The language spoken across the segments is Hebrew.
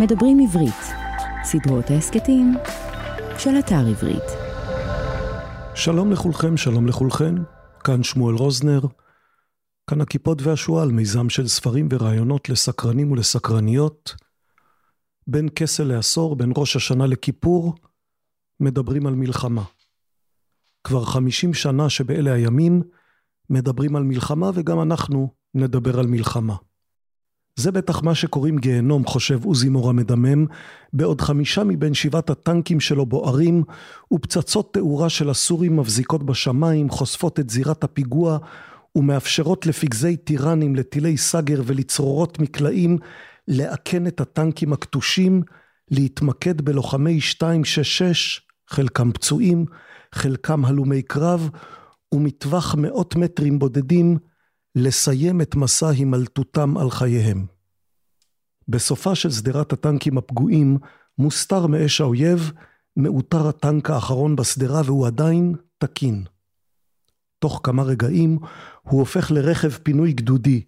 מדברים עברית, סדרות ההסכתים של אתר עברית. שלום לכולכם, שלום לכולכן, כאן שמואל רוזנר, כאן הכיפות והשועל, מיזם של ספרים ורעיונות לסקרנים ולסקרניות. בין כסה לעשור, בין ראש השנה לכיפור, מדברים על מלחמה. כבר חמישים שנה שבאלה הימים מדברים על מלחמה וגם אנחנו נדבר על מלחמה. זה בטח מה שקוראים גיהנום, חושב עוזי מור המדמם, בעוד חמישה מבין שבעת הטנקים שלו בוערים, ופצצות תאורה של הסורים מבזיקות בשמיים, חושפות את זירת הפיגוע, ומאפשרות לפגזי טיראנים, לטילי סאגר ולצרורות מקלעים, לאכן את הטנקים הכתושים, להתמקד בלוחמי 266, חלקם פצועים, חלקם הלומי קרב, ומטווח מאות מטרים בודדים, לסיים את מסע הימלטותם על חייהם. בסופה של שדרת הטנקים הפגועים, מוסתר מאש האויב, מאותר הטנק האחרון בשדרה והוא עדיין תקין. תוך כמה רגעים הוא הופך לרכב פינוי גדודי.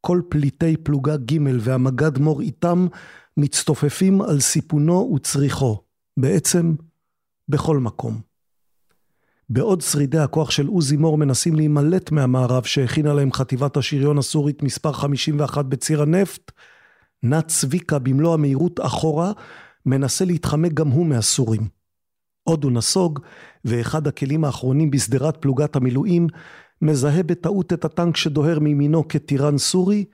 כל פליטי פלוגה ג' והמג"ד מור איתם מצטופפים על סיפונו וצריחו, בעצם בכל מקום. בעוד שרידי הכוח של עוזי מור מנסים להימלט מהמערב שהכינה להם חטיבת השריון הסורית מספר 51 בציר הנפט, נע צביקה במלוא המהירות אחורה, מנסה להתחמק גם הוא מהסורים. עוד הוא נסוג, ואחד הכלים האחרונים בשדרת פלוגת המילואים, מזהה בטעות את הטנק שדוהר מימינו כטירן סורי,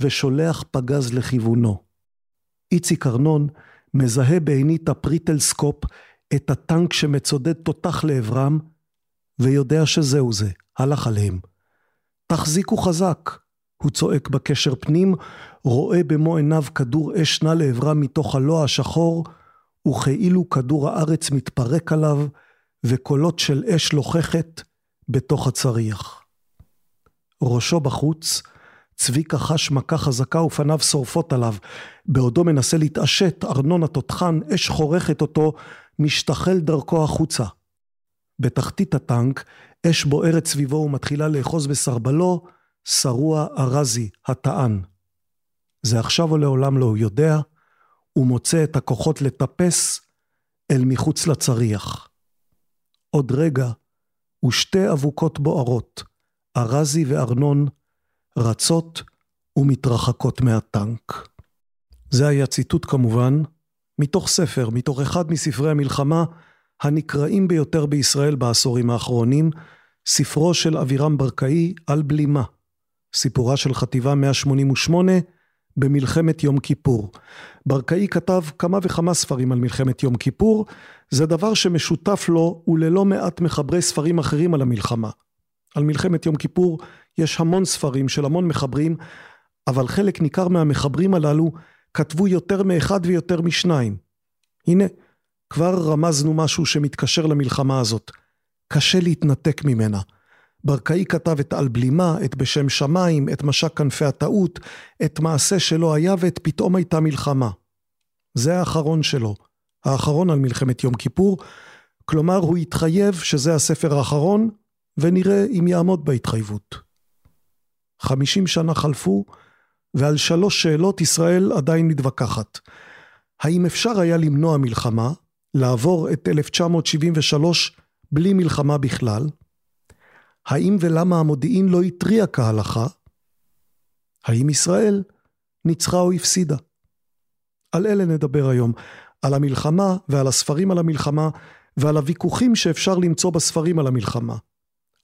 ושולח פגז לכיוונו. איציק ארנון מזהה בעינית הפריסקופ את הטנק שמצודד תותח לעברם, ויודע שזהו זה, הלך עליהם. תחזיקו חזק, הוא צועק בקשר פנים, רואה במו עיניו כדור אש נע לעברם מתוך הלוע השחור, וכאילו כדור הארץ מתפרק עליו, וקולות של אש לוחכת בתוך הצריח. ראשו בחוץ, צביקה חש מכה חזקה ופניו שורפות עליו. בעודו מנסה להתעשת, ארנון התותחן, אש חורכת אותו, משתחל דרכו החוצה. בתחתית הטנק, אש בוערת סביבו ומתחילה לאחוז בסרבלו, שרוע ארזי, הטען. זה עכשיו או לעולם לא, הוא יודע, הוא מוצא את הכוחות לטפס אל מחוץ לצריח. עוד רגע, ושתי אבוקות בוערות, ארזי וארנון, רצות ומתרחקות מהטנק. זה היה ציטוט כמובן, מתוך ספר, מתוך אחד מספרי המלחמה הנקראים ביותר בישראל בעשורים האחרונים, ספרו של אבירם ברקאי על בלימה, סיפורה של חטיבה 188 במלחמת יום כיפור. ברקאי כתב כמה וכמה ספרים על מלחמת יום כיפור, זה דבר שמשותף לו וללא מעט מחברי ספרים אחרים על המלחמה. על מלחמת יום כיפור יש המון ספרים של המון מחברים, אבל חלק ניכר מהמחברים הללו כתבו יותר מאחד ויותר משניים. הנה, כבר רמזנו משהו שמתקשר למלחמה הזאת. קשה להתנתק ממנה. ברקאי כתב את על בלימה, את בשם שמיים, את משק כנפי הטעות, את מעשה שלא היה ואת פתאום הייתה מלחמה. זה האחרון שלו, האחרון על מלחמת יום כיפור, כלומר הוא התחייב שזה הספר האחרון, ונראה אם יעמוד בהתחייבות. חמישים שנה חלפו, ועל שלוש שאלות ישראל עדיין מתווכחת. האם אפשר היה למנוע מלחמה, לעבור את 1973 בלי מלחמה בכלל? האם ולמה המודיעין לא התריע כהלכה? האם ישראל ניצחה או הפסידה? על אלה נדבר היום, על המלחמה ועל הספרים על המלחמה ועל הוויכוחים שאפשר למצוא בספרים על המלחמה.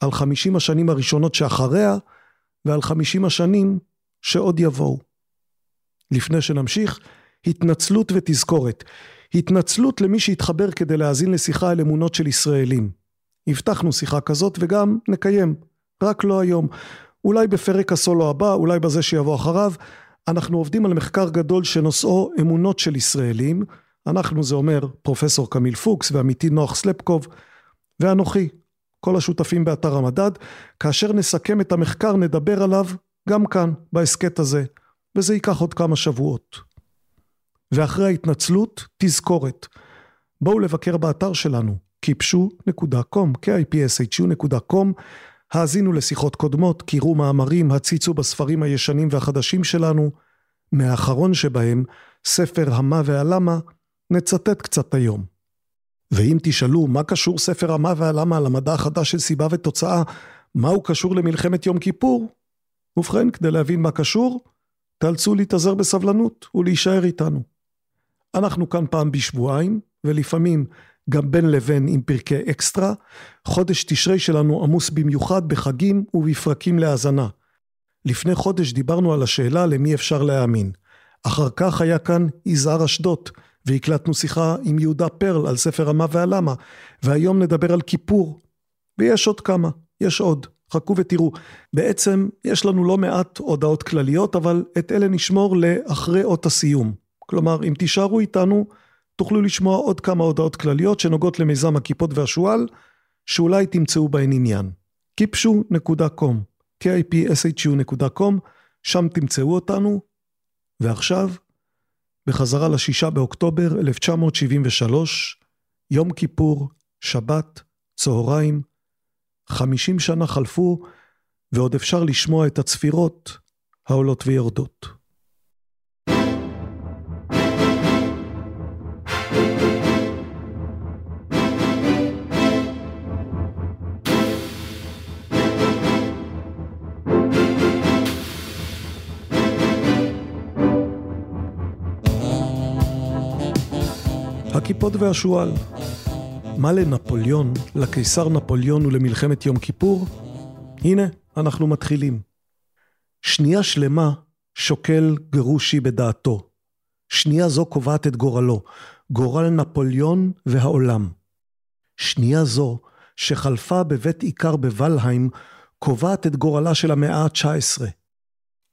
על חמישים השנים הראשונות שאחריה ועל חמישים השנים שעוד יבואו. לפני שנמשיך, התנצלות ותזכורת. התנצלות למי שהתחבר כדי להאזין לשיחה על אמונות של ישראלים. הבטחנו שיחה כזאת וגם נקיים, רק לא היום. אולי בפרק הסולו הבא, אולי בזה שיבוא אחריו. אנחנו עובדים על מחקר גדול שנושאו אמונות של ישראלים. אנחנו זה אומר פרופסור קמיל פוקס ועמיתי נוח סלפקוב ואנוכי, כל השותפים באתר המדד. כאשר נסכם את המחקר נדבר עליו גם כאן, בהסכת הזה, וזה ייקח עוד כמה שבועות. ואחרי ההתנצלות, תזכורת. בואו לבקר באתר שלנו, kipshu.com, kipshu.com, האזינו לשיחות קודמות, קראו מאמרים, הציצו בספרים הישנים והחדשים שלנו, מהאחרון שבהם, ספר המה והלמה, נצטט קצת היום. ואם תשאלו מה קשור ספר המה והלמה למדע החדש של סיבה ותוצאה, מה הוא קשור למלחמת יום כיפור? ובכן, כדי להבין מה קשור, תאלצו להתאזר בסבלנות ולהישאר איתנו. אנחנו כאן פעם בשבועיים, ולפעמים גם בין לבין עם פרקי אקסטרה. חודש תשרי שלנו עמוס במיוחד בחגים ובפרקים להאזנה. לפני חודש דיברנו על השאלה למי אפשר להאמין. אחר כך היה כאן יזהר אשדות, והקלטנו שיחה עם יהודה פרל על ספר המה והלמה, והיום נדבר על כיפור. ויש עוד כמה, יש עוד. חכו ותראו. בעצם יש לנו לא מעט הודעות כלליות, אבל את אלה נשמור לאחרי אות הסיום. כלומר, אם תישארו איתנו, תוכלו לשמוע עוד כמה הודעות כלליות שנוגעות למיזם הכיפות והשועל, שאולי תמצאו בהן עניין. kipshu.com, kipshu.com, שם תמצאו אותנו. ועכשיו, בחזרה לשישה באוקטובר 1973, יום כיפור, שבת, צהריים, חמישים שנה חלפו, ועוד אפשר לשמוע את הצפירות העולות ויורדות. הכיפות והשועל. מה לנפוליאון, לקיסר נפוליאון ולמלחמת יום כיפור? הנה, אנחנו מתחילים. שנייה שלמה שוקל גרושי בדעתו. שנייה זו קובעת את גורלו, גורל נפוליאון והעולם. שנייה זו, שחלפה בבית עיקר בוולהיים, קובעת את גורלה של המאה ה-19.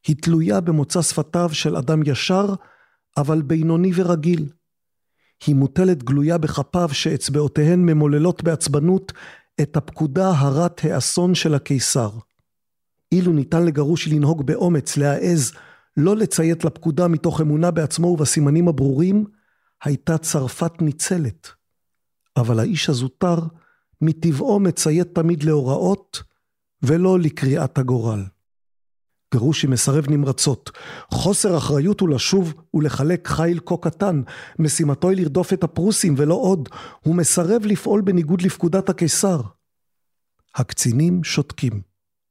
היא תלויה במוצא שפתיו של אדם ישר, אבל בינוני ורגיל. היא מוטלת גלויה בכפיו שאצבעותיהן ממוללות בעצבנות את הפקודה הרת האסון של הקיסר. אילו ניתן לגרוש לנהוג באומץ, להעז, לא לציית לפקודה מתוך אמונה בעצמו ובסימנים הברורים, הייתה צרפת ניצלת. אבל האיש הזוטר, מטבעו מציית תמיד להוראות, ולא לקריאת הגורל. גרושי מסרב נמרצות. חוסר אחריות הוא לשוב ולחלק חיל כה קטן. משימתו היא לרדוף את הפרוסים ולא עוד. הוא מסרב לפעול בניגוד לפקודת הקיסר. הקצינים שותקים,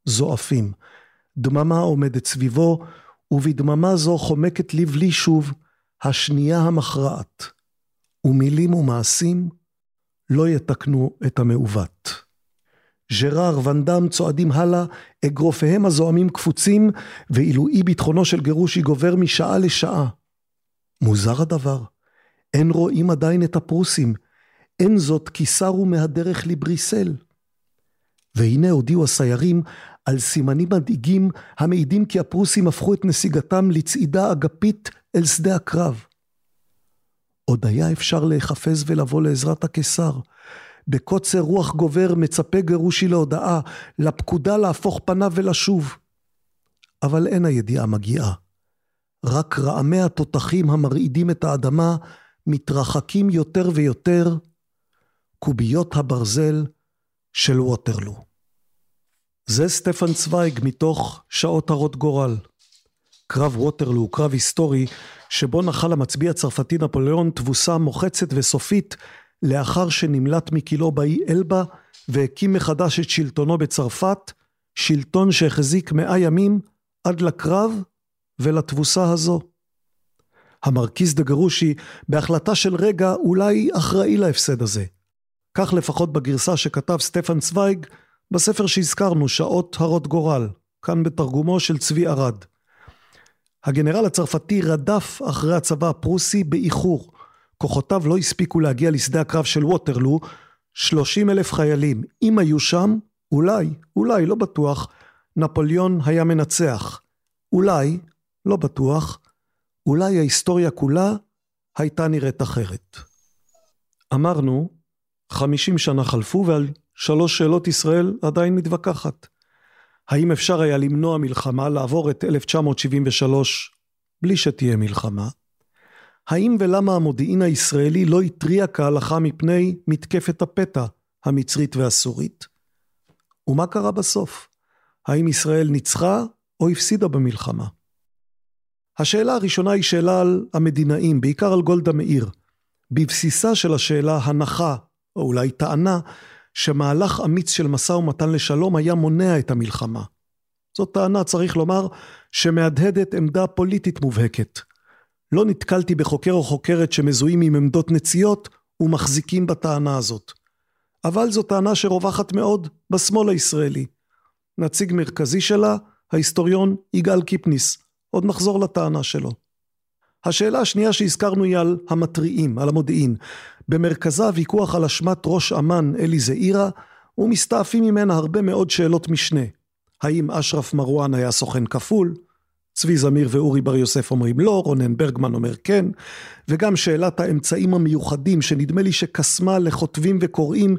זועפים. דממה עומדת סביבו, ובדממה זו חומקת לבלי שוב השנייה המכרעת. ומילים ומעשים לא יתקנו את המעוות. ז'ראר ונדם צועדים הלאה, אגרופיהם הזועמים קפוצים, ואילו אי ביטחונו של גרושי גובר משעה לשעה. מוזר הדבר, אין רואים עדיין את הפרוסים, אין זאת כי סרו מהדרך לבריסל. והנה הודיעו הסיירים על סימנים מדאיגים המעידים כי הפרוסים הפכו את נסיגתם לצעידה אגפית אל שדה הקרב. עוד היה אפשר להיחפז ולבוא לעזרת הקיסר, בקוצר רוח גובר מצפה גרושי להודעה, לפקודה להפוך פניו ולשוב. אבל אין הידיעה מגיעה. רק רעמי התותחים המרעידים את האדמה מתרחקים יותר ויותר, קוביות הברזל של ווטרלו. זה סטפן צוויג מתוך שעות הרות גורל. קרב ווטרלו הוא קרב היסטורי שבו נחל המצביא הצרפתי נפוליאון תבוסה מוחצת וסופית לאחר שנמלט מכילו באי אלבה והקים מחדש את שלטונו בצרפת, שלטון שהחזיק מאה ימים עד לקרב ולתבוסה הזו. המרכיז דה גרושי בהחלטה של רגע אולי אחראי להפסד הזה. כך לפחות בגרסה שכתב סטפן צוויג בספר שהזכרנו, שעות הרות גורל, כאן בתרגומו של צבי ארד. הגנרל הצרפתי רדף אחרי הצבא הפרוסי באיחור, כוחותיו לא הספיקו להגיע לשדה הקרב של ווטרלו, 30 אלף חיילים. אם היו שם, אולי, אולי, לא בטוח, נפוליאון היה מנצח. אולי, לא בטוח, אולי ההיסטוריה כולה הייתה נראית אחרת. אמרנו, 50 שנה חלפו ועל שלוש שאלות ישראל עדיין מתווכחת. האם אפשר היה למנוע מלחמה, לעבור את 1973 בלי שתהיה מלחמה? האם ולמה המודיעין הישראלי לא התריע כהלכה מפני מתקפת הפתע המצרית והסורית? ומה קרה בסוף? האם ישראל ניצחה או הפסידה במלחמה? השאלה הראשונה היא שאלה על המדינאים, בעיקר על גולדה מאיר. בבסיסה של השאלה הנחה, או אולי טענה, שמהלך אמיץ של משא ומתן לשלום היה מונע את המלחמה. זאת טענה, צריך לומר, שמהדהדת עמדה פוליטית מובהקת. לא נתקלתי בחוקר או חוקרת שמזוהים עם עמדות נציות ומחזיקים בטענה הזאת. אבל זו טענה שרווחת מאוד בשמאל הישראלי. נציג מרכזי שלה, ההיסטוריון יגאל קיפניס. עוד נחזור לטענה שלו. השאלה השנייה שהזכרנו היא על המתריעים, על המודיעין. במרכזה הוויכוח על אשמת ראש אמ"ן אלי זעירה, ומסתעפים ממנה הרבה מאוד שאלות משנה. האם אשרף מרואן היה סוכן כפול? צבי זמיר ואורי בר יוסף אומרים לא, רונן ברגמן אומר כן, וגם שאלת האמצעים המיוחדים שנדמה לי שקסמה לכותבים וקוראים,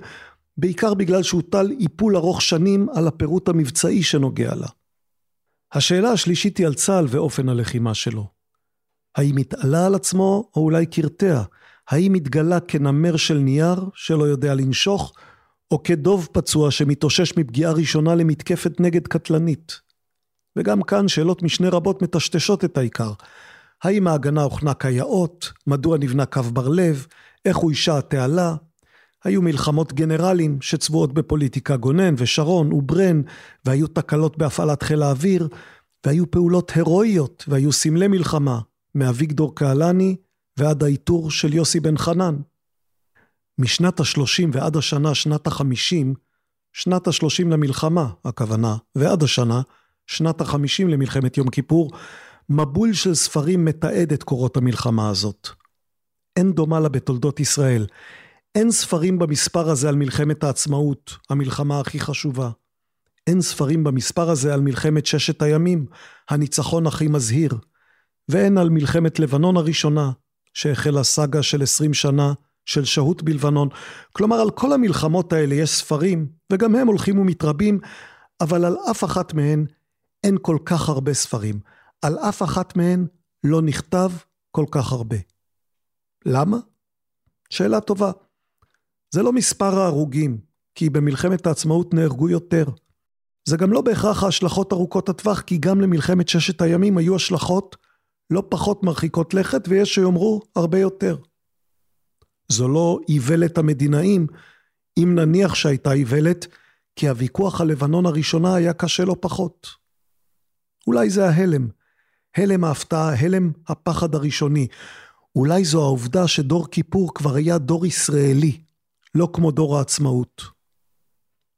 בעיקר בגלל שהוטל איפול ארוך שנים על הפירוט המבצעי שנוגע לה. השאלה השלישית היא על צה"ל ואופן הלחימה שלו. האם התעלה על עצמו או אולי קרטע? האם התגלה כנמר של נייר שלא יודע לנשוך, או כדוב פצוע שמתאושש מפגיעה ראשונה למתקפת נגד קטלנית? וגם כאן שאלות משנה רבות מטשטשות את העיקר. האם ההגנה הוכנה כיאות? מדוע נבנה קו בר לב? איך הוא אישה התעלה? היו מלחמות גנרלים שצבועות בפוליטיקה גונן ושרון וברן, והיו תקלות בהפעלת חיל האוויר, והיו פעולות הירואיות, והיו סמלי מלחמה, מאביגדור קהלני ועד העיטור של יוסי בן חנן. משנת השלושים ועד השנה, שנת החמישים, שנת השלושים למלחמה, הכוונה, ועד השנה, שנת החמישים למלחמת יום כיפור, מבול של ספרים מתעד את קורות המלחמה הזאת. אין דומה לה בתולדות ישראל. אין ספרים במספר הזה על מלחמת העצמאות, המלחמה הכי חשובה. אין ספרים במספר הזה על מלחמת ששת הימים, הניצחון הכי מזהיר. ואין על מלחמת לבנון הראשונה, שהחלה סאגה של עשרים שנה של שהות בלבנון. כלומר, על כל המלחמות האלה יש ספרים, וגם הם הולכים ומתרבים, אבל על אף אחת מהן אין כל כך הרבה ספרים. על אף אחת מהן לא נכתב כל כך הרבה. למה? שאלה טובה. זה לא מספר ההרוגים, כי במלחמת העצמאות נהרגו יותר. זה גם לא בהכרח ההשלכות ארוכות הטווח, כי גם למלחמת ששת הימים היו השלכות לא פחות מרחיקות לכת, ויש שיאמרו הרבה יותר. זו לא איוולת המדינאים, אם נניח שהייתה איוולת, כי הוויכוח על לבנון הראשונה היה קשה לא פחות. אולי זה ההלם, הלם ההפתעה, הלם הפחד הראשוני. אולי זו העובדה שדור כיפור כבר היה דור ישראלי, לא כמו דור העצמאות.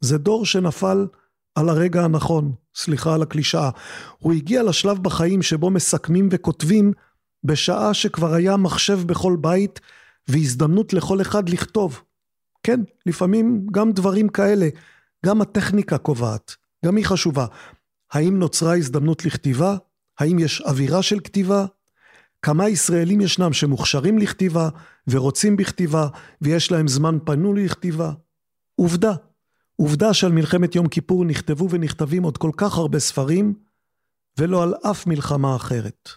זה דור שנפל על הרגע הנכון, סליחה על הקלישאה. הוא הגיע לשלב בחיים שבו מסכמים וכותבים בשעה שכבר היה מחשב בכל בית והזדמנות לכל אחד לכתוב. כן, לפעמים גם דברים כאלה, גם הטכניקה קובעת, גם היא חשובה. האם נוצרה הזדמנות לכתיבה? האם יש אווירה של כתיבה? כמה ישראלים ישנם שמוכשרים לכתיבה ורוצים בכתיבה ויש להם זמן פנוי לכתיבה? עובדה. עובדה שעל מלחמת יום כיפור נכתבו ונכתבים עוד כל כך הרבה ספרים ולא על אף מלחמה אחרת.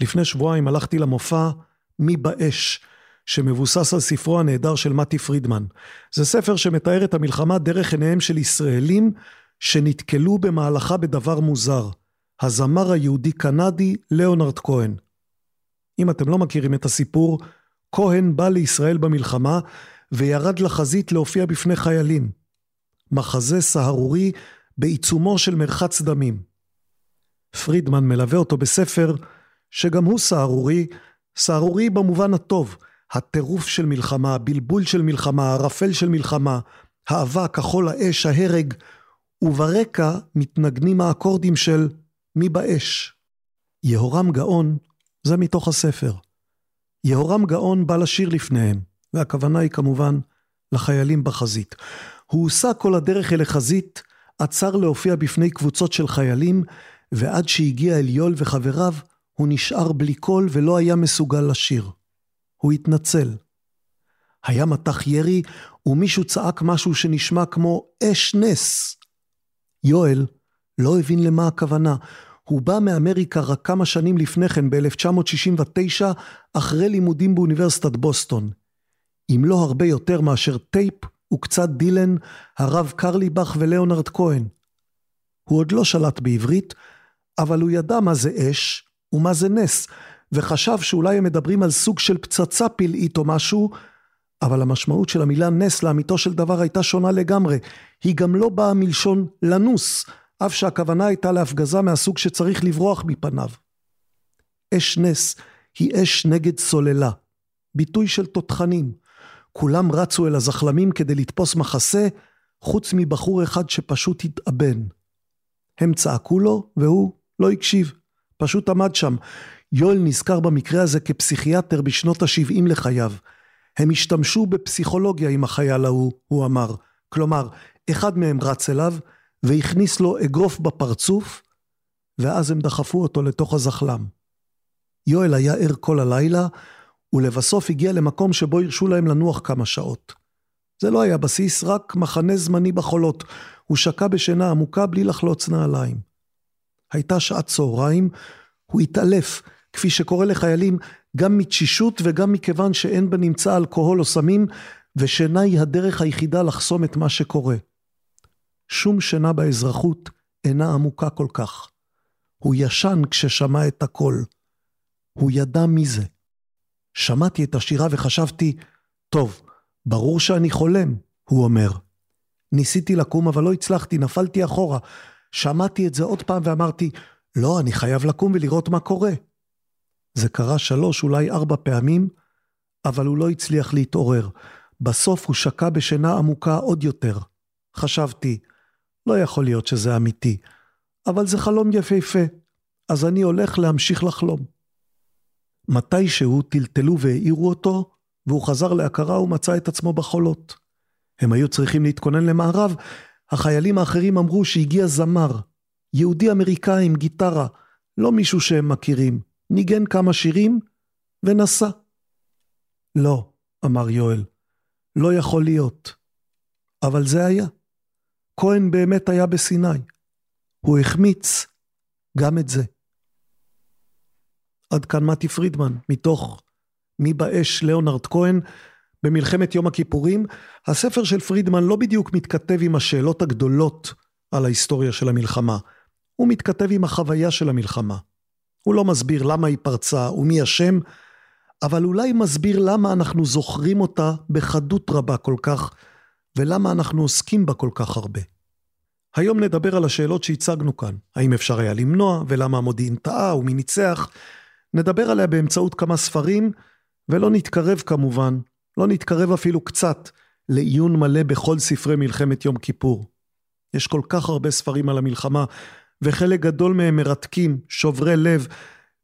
לפני שבועיים הלכתי למופע "מי באש" שמבוסס על ספרו הנהדר של מתי פרידמן. זה ספר שמתאר את המלחמה דרך עיניהם של ישראלים שנתקלו במהלכה בדבר מוזר. הזמר היהודי-קנדי ליאונרד כהן. אם אתם לא מכירים את הסיפור, כהן בא לישראל במלחמה וירד לחזית להופיע בפני חיילים. מחזה סהרורי בעיצומו של מרחץ דמים. פרידמן מלווה אותו בספר שגם הוא סהרורי, סהרורי במובן הטוב, הטירוף של מלחמה, הבלבול של מלחמה, הערפל של מלחמה, האבק, החול, האש, ההרג, וברקע מתנגנים האקורדים של מי באש. יהורם גאון, זה מתוך הספר. יהורם גאון בא לשיר לפניהם, והכוונה היא כמובן לחיילים בחזית. הוא הוסע כל הדרך אל החזית, עצר להופיע בפני קבוצות של חיילים, ועד שהגיע אל יול וחבריו, הוא נשאר בלי קול ולא היה מסוגל לשיר. הוא התנצל. היה מטח ירי, ומישהו צעק משהו שנשמע כמו אש נס. יואל לא הבין למה הכוונה. הוא בא מאמריקה רק כמה שנים לפני כן, ב-1969, אחרי לימודים באוניברסיטת בוסטון. עם לא הרבה יותר מאשר טייפ וקצת דילן, הרב קרליבך וליאונרד כהן. הוא עוד לא שלט בעברית, אבל הוא ידע מה זה אש, ומה זה נס, וחשב שאולי הם מדברים על סוג של פצצה פלאית או משהו, אבל המשמעות של המילה נס לאמיתו של דבר הייתה שונה לגמרי. היא גם לא באה מלשון לנוס, אף שהכוונה הייתה להפגזה מהסוג שצריך לברוח מפניו. אש נס היא אש נגד סוללה, ביטוי של תותחנים. כולם רצו אל הזחלמים כדי לתפוס מחסה, חוץ מבחור אחד שפשוט התאבן. הם צעקו לו, והוא לא הקשיב, פשוט עמד שם. יואל נזכר במקרה הזה כפסיכיאטר בשנות ה-70 לחייו. הם השתמשו בפסיכולוגיה עם החייל ההוא, הוא אמר. כלומר, אחד מהם רץ אליו והכניס לו אגרוף בפרצוף, ואז הם דחפו אותו לתוך הזחלם. יואל היה ער כל הלילה, ולבסוף הגיע למקום שבו הרשו להם לנוח כמה שעות. זה לא היה בסיס, רק מחנה זמני בחולות. הוא שקע בשינה עמוקה בלי לחלוץ נעליים. הייתה שעת צהריים, הוא התעלף, כפי שקורה לחיילים, גם מתשישות וגם מכיוון שאין בנמצא אלכוהול או סמים, ושינה היא הדרך היחידה לחסום את מה שקורה. שום שינה באזרחות אינה עמוקה כל כך. הוא ישן כששמע את הקול. הוא ידע מי זה. שמעתי את השירה וחשבתי, טוב, ברור שאני חולם, הוא אומר. ניסיתי לקום אבל לא הצלחתי, נפלתי אחורה. שמעתי את זה עוד פעם ואמרתי, לא, אני חייב לקום ולראות מה קורה. זה קרה שלוש, אולי ארבע פעמים, אבל הוא לא הצליח להתעורר. בסוף הוא שקע בשינה עמוקה עוד יותר. חשבתי, לא יכול להיות שזה אמיתי, אבל זה חלום יפהפה, אז אני הולך להמשיך לחלום. מתישהו טלטלו והעירו אותו, והוא חזר להכרה ומצא את עצמו בחולות. הם היו צריכים להתכונן למערב, החיילים האחרים אמרו שהגיע זמר, יהודי אמריקאי עם גיטרה, לא מישהו שהם מכירים, ניגן כמה שירים ונסע. לא, אמר יואל, לא יכול להיות. אבל זה היה. כהן באמת היה בסיני. הוא החמיץ גם את זה. עד כאן מתי פרידמן, מתוך מי באש ליאונרד כהן, במלחמת יום הכיפורים. הספר של פרידמן לא בדיוק מתכתב עם השאלות הגדולות על ההיסטוריה של המלחמה, הוא מתכתב עם החוויה של המלחמה. הוא לא מסביר למה היא פרצה ומי אשם, אבל אולי מסביר למה אנחנו זוכרים אותה בחדות רבה כל כך, ולמה אנחנו עוסקים בה כל כך הרבה. היום נדבר על השאלות שהצגנו כאן, האם אפשר היה למנוע, ולמה המודיעין טעה, ומי ניצח. נדבר עליה באמצעות כמה ספרים, ולא נתקרב כמובן, לא נתקרב אפילו קצת, לעיון מלא בכל ספרי מלחמת יום כיפור. יש כל כך הרבה ספרים על המלחמה, וחלק גדול מהם מרתקים, שוברי לב,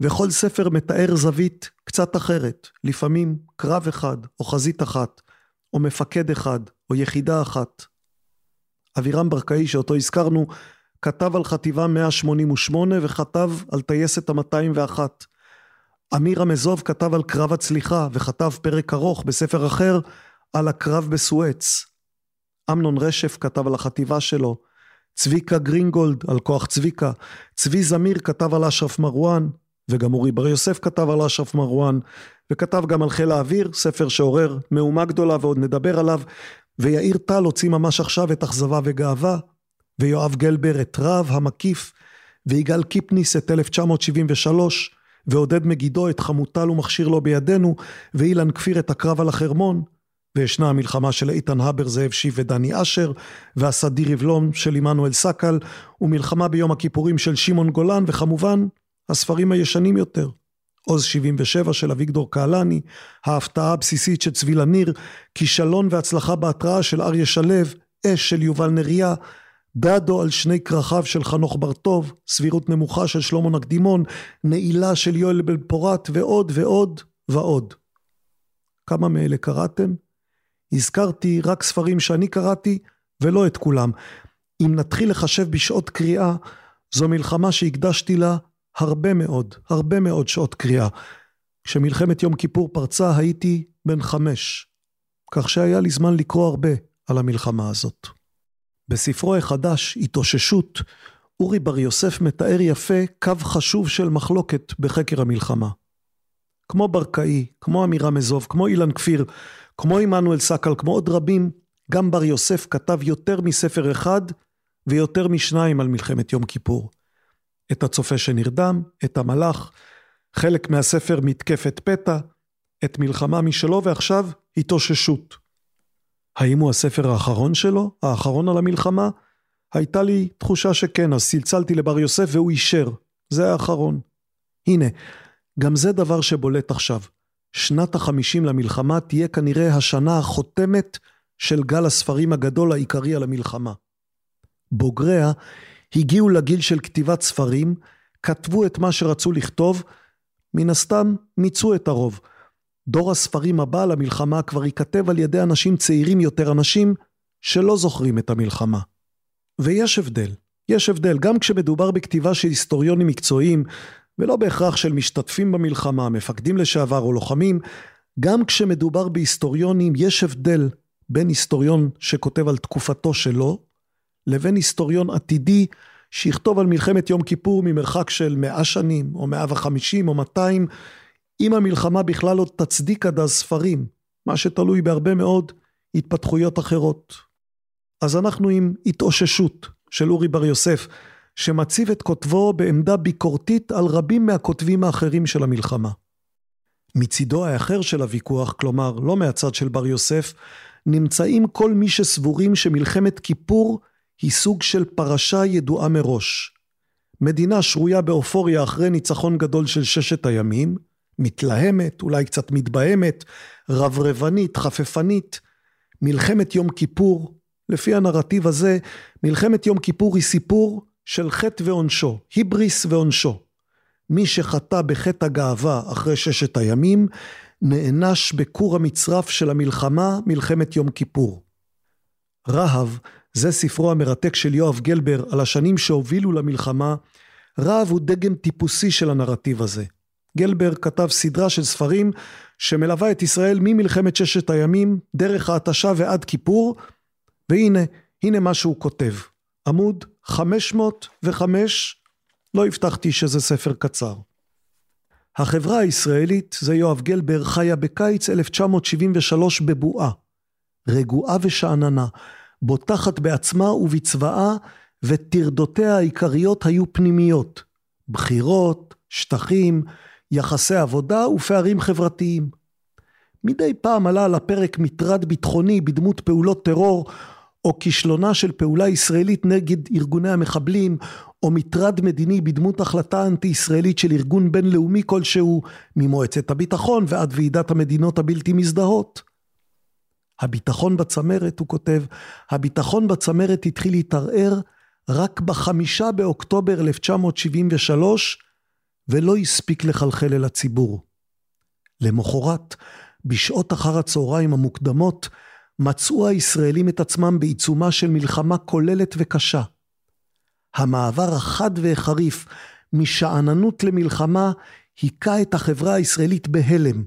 וכל ספר מתאר זווית קצת אחרת, לפעמים קרב אחד, או חזית אחת, או מפקד אחד, או יחידה אחת. אבירם ברקאי, שאותו הזכרנו, כתב על חטיבה 188 וכתב על טייסת ה-201. אמיר המזוב כתב על קרב הצליחה וכתב פרק ארוך בספר אחר על הקרב בסואץ. אמנון רשף כתב על החטיבה שלו, צביקה גרינגולד על כוח צביקה, צבי זמיר כתב על אשרף מרואן, וגם אורי בר יוסף כתב על אשרף מרואן, וכתב גם על חיל האוויר, ספר שעורר מהומה גדולה ועוד נדבר עליו, ויאיר טל הוציא ממש עכשיו את אכזבה וגאווה, ויואב גלבר את רב המקיף, ויגאל קיפניס את 1973, ועודד מגידו את חמוטל ומכשיר לו בידינו, ואילן כפיר את הקרב על החרמון, וישנה המלחמה של איתן הבר, זאב שיב ודני אשר, והסדיר יבלום של עמנואל סקל, ומלחמה ביום הכיפורים של שמעון גולן, וכמובן, הספרים הישנים יותר. עוז 77 של אביגדור קהלני, ההפתעה הבסיסית של צבי לניר, כישלון והצלחה בהתראה של אריה שלו, אש של יובל נריה, דדו על שני כרכיו של חנוך בר-טוב, סבירות נמוכה של שלמה נקדימון, נעילה של יואל בן פורת ועוד ועוד ועוד. כמה מאלה קראתם? הזכרתי רק ספרים שאני קראתי ולא את כולם. אם נתחיל לחשב בשעות קריאה, זו מלחמה שהקדשתי לה הרבה מאוד, הרבה מאוד שעות קריאה. כשמלחמת יום כיפור פרצה הייתי בן חמש, כך שהיה לי זמן לקרוא הרבה על המלחמה הזאת. בספרו החדש, התאוששות, אורי בר יוסף מתאר יפה קו חשוב של מחלוקת בחקר המלחמה. כמו ברקאי, כמו אמירה מזוב, כמו אילן כפיר, כמו עמנואל סקל, כמו עוד רבים, גם בר יוסף כתב יותר מספר אחד ויותר משניים על מלחמת יום כיפור. את הצופה שנרדם, את המלאך, חלק מהספר מתקפת פתע, את מלחמה משלו ועכשיו התאוששות. האם הוא הספר האחרון שלו? האחרון על המלחמה? הייתה לי תחושה שכן, אז צלצלתי לבר יוסף והוא אישר. זה האחרון. הנה, גם זה דבר שבולט עכשיו. שנת החמישים למלחמה תהיה כנראה השנה החותמת של גל הספרים הגדול העיקרי על המלחמה. בוגריה הגיעו לגיל של כתיבת ספרים, כתבו את מה שרצו לכתוב, מן הסתם מיצו את הרוב. דור הספרים הבא למלחמה כבר ייכתב על ידי אנשים צעירים יותר, אנשים שלא זוכרים את המלחמה. ויש הבדל, יש הבדל, גם כשמדובר בכתיבה של היסטוריונים מקצועיים, ולא בהכרח של משתתפים במלחמה, מפקדים לשעבר או לוחמים, גם כשמדובר בהיסטוריונים יש הבדל בין היסטוריון שכותב על תקופתו שלו, לבין היסטוריון עתידי שיכתוב על מלחמת יום כיפור ממרחק של מאה שנים, או מאה וחמישים, או מאתיים, אם המלחמה בכלל עוד תצדיק עד אז ספרים, מה שתלוי בהרבה מאוד התפתחויות אחרות. אז אנחנו עם התאוששות של אורי בר יוסף, שמציב את כותבו בעמדה ביקורתית על רבים מהכותבים האחרים של המלחמה. מצידו האחר של הוויכוח, כלומר לא מהצד של בר יוסף, נמצאים כל מי שסבורים שמלחמת כיפור היא סוג של פרשה ידועה מראש. מדינה שרויה באופוריה אחרי ניצחון גדול של ששת הימים, מתלהמת, אולי קצת מתבהמת, רברבנית, חפפנית. מלחמת יום כיפור, לפי הנרטיב הזה, מלחמת יום כיפור היא סיפור של חטא ועונשו, היבריס ועונשו. מי שחטא בחטא הגאווה אחרי ששת הימים, נענש בכור המצרף של המלחמה, מלחמת יום כיפור. רהב, זה ספרו המרתק של יואב גלבר על השנים שהובילו למלחמה, רהב הוא דגם טיפוסי של הנרטיב הזה. גלבר כתב סדרה של ספרים שמלווה את ישראל ממלחמת ששת הימים, דרך ההתשה ועד כיפור, והנה, הנה מה שהוא כותב. עמוד 505, לא הבטחתי שזה ספר קצר. החברה הישראלית, זה יואב גלבר, חיה בקיץ 1973 בבועה. רגועה ושאננה, בוטחת בעצמה ובצבאה, וטרדותיה העיקריות היו פנימיות. בחירות, שטחים, יחסי עבודה ופערים חברתיים. מדי פעם עלה על הפרק מטרד ביטחוני בדמות פעולות טרור, או כישלונה של פעולה ישראלית נגד ארגוני המחבלים, או מטרד מדיני בדמות החלטה אנטי-ישראלית של ארגון בינלאומי כלשהו, ממועצת הביטחון ועד ועידת המדינות הבלתי מזדהות. הביטחון בצמרת, הוא כותב, הביטחון בצמרת התחיל להתערער רק בחמישה באוקטובר 1973, ולא הספיק לחלחל אל הציבור. למחרת, בשעות אחר הצהריים המוקדמות, מצאו הישראלים את עצמם בעיצומה של מלחמה כוללת וקשה. המעבר החד והחריף משאננות למלחמה היכה את החברה הישראלית בהלם,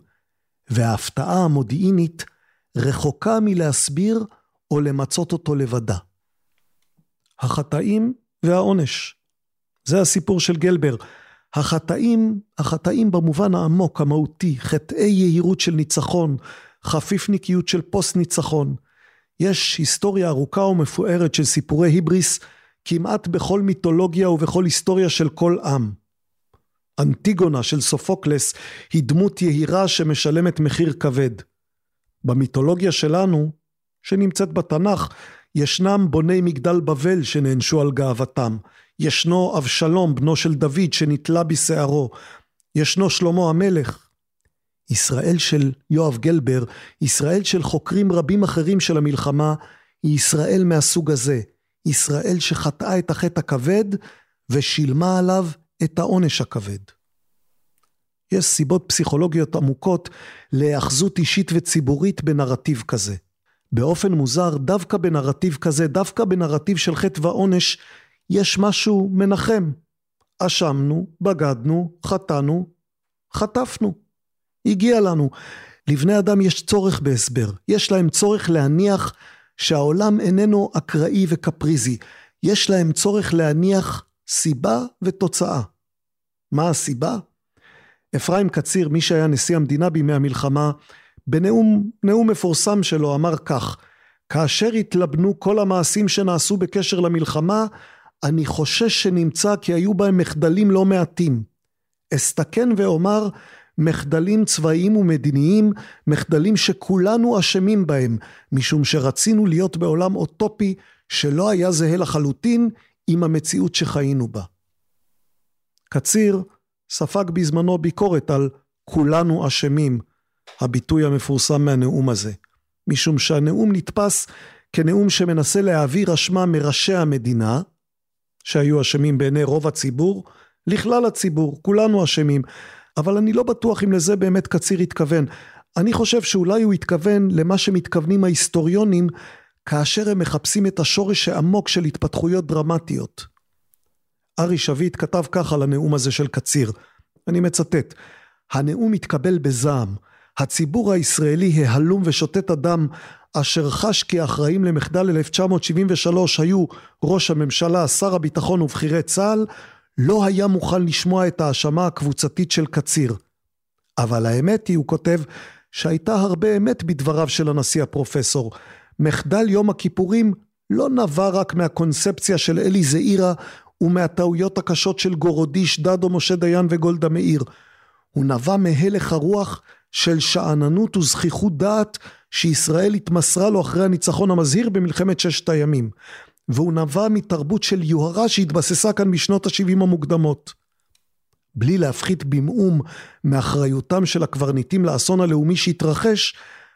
וההפתעה המודיעינית רחוקה מלהסביר או למצות אותו לבדה. החטאים והעונש. זה הסיפור של גלבר. החטאים, החטאים במובן העמוק, המהותי, חטאי יהירות של ניצחון, חפיפניקיות של פוסט ניצחון. יש היסטוריה ארוכה ומפוארת של סיפורי היבריס כמעט בכל מיתולוגיה ובכל היסטוריה של כל עם. אנטיגונה של סופוקלס היא דמות יהירה שמשלמת מחיר כבד. במיתולוגיה שלנו, שנמצאת בתנ"ך, ישנם בוני מגדל בבל שנענשו על גאוותם. ישנו אבשלום, בנו של דוד, שנתלה בשערו. ישנו שלמה המלך. ישראל של יואב גלבר, ישראל של חוקרים רבים אחרים של המלחמה, היא ישראל מהסוג הזה. ישראל שחטאה את החטא הכבד ושילמה עליו את העונש הכבד. יש סיבות פסיכולוגיות עמוקות להיאחזות אישית וציבורית בנרטיב כזה. באופן מוזר, דווקא בנרטיב כזה, דווקא בנרטיב של חטא ועונש, יש משהו מנחם. אשמנו, בגדנו, חטאנו, חטפנו. הגיע לנו. לבני אדם יש צורך בהסבר. יש להם צורך להניח שהעולם איננו אקראי וקפריזי. יש להם צורך להניח סיבה ותוצאה. מה הסיבה? אפרים קציר, מי שהיה נשיא המדינה בימי המלחמה, בנאום נאום מפורסם שלו אמר כך: כאשר התלבנו כל המעשים שנעשו בקשר למלחמה, אני חושש שנמצא כי היו בהם מחדלים לא מעטים. אסתכן ואומר מחדלים צבאיים ומדיניים, מחדלים שכולנו אשמים בהם, משום שרצינו להיות בעולם אוטופי שלא היה זהה לחלוטין עם המציאות שחיינו בה. קציר ספג בזמנו ביקורת על כולנו אשמים, הביטוי המפורסם מהנאום הזה, משום שהנאום נתפס כנאום שמנסה להעביר אשמה מראשי המדינה, שהיו אשמים בעיני רוב הציבור, לכלל הציבור, כולנו אשמים. אבל אני לא בטוח אם לזה באמת קציר התכוון. אני חושב שאולי הוא התכוון למה שמתכוונים ההיסטוריונים כאשר הם מחפשים את השורש העמוק של התפתחויות דרמטיות. ארי שביט כתב כך על הנאום הזה של קציר, אני מצטט: הנאום התקבל בזעם. הציבור הישראלי ההלום ושותת הדם אשר חש כי האחראים למחדל 1973 היו ראש הממשלה, שר הביטחון ובכירי צה"ל, לא היה מוכן לשמוע את ההאשמה הקבוצתית של קציר. אבל האמת היא, הוא כותב, שהייתה הרבה אמת בדבריו של הנשיא הפרופסור. מחדל יום הכיפורים לא נבע רק מהקונספציה של אלי זעירה ומהטעויות הקשות של גורודיש, דדו, משה דיין וגולדה מאיר. הוא נבע מהלך הרוח של שאננות וזכיחות דעת שישראל התמסרה לו אחרי הניצחון המזהיר במלחמת ששת הימים. והוא נבע מתרבות של יוהרה שהתבססה כאן בשנות ה-70 המוקדמות. בלי להפחית במאום מאחריותם של הקברניטים לאסון הלאומי שהתרחש,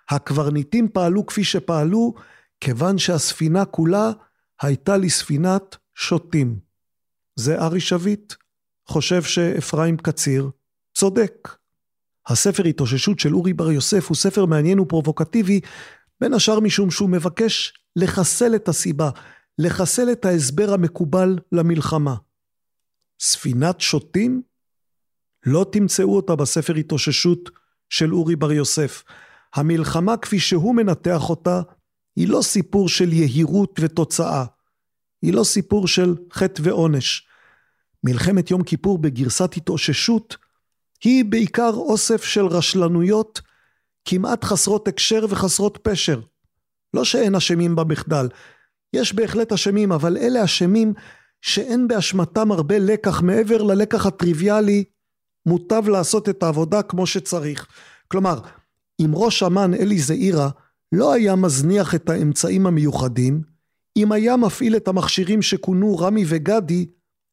הקברניטים פעלו כפי שפעלו, כיוון שהספינה כולה הייתה לספינת שוטים. זה ארי שביט, חושב שאפרים קציר צודק. הספר התאוששות של אורי בר יוסף הוא ספר מעניין ופרובוקטיבי, בין השאר משום שהוא מבקש לחסל את הסיבה, לחסל את ההסבר המקובל למלחמה. ספינת שוטים? לא תמצאו אותה בספר התאוששות של אורי בר יוסף. המלחמה כפי שהוא מנתח אותה, היא לא סיפור של יהירות ותוצאה. היא לא סיפור של חטא ועונש. מלחמת יום כיפור בגרסת התאוששות היא בעיקר אוסף של רשלנויות כמעט חסרות הקשר וחסרות פשר. לא שאין אשמים במחדל, יש בהחלט אשמים, אבל אלה אשמים שאין באשמתם הרבה לקח מעבר ללקח הטריוויאלי, מוטב לעשות את העבודה כמו שצריך. כלומר, אם ראש אמ"ן אלי זעירה לא היה מזניח את האמצעים המיוחדים, אם היה מפעיל את המכשירים שכונו רמי וגדי,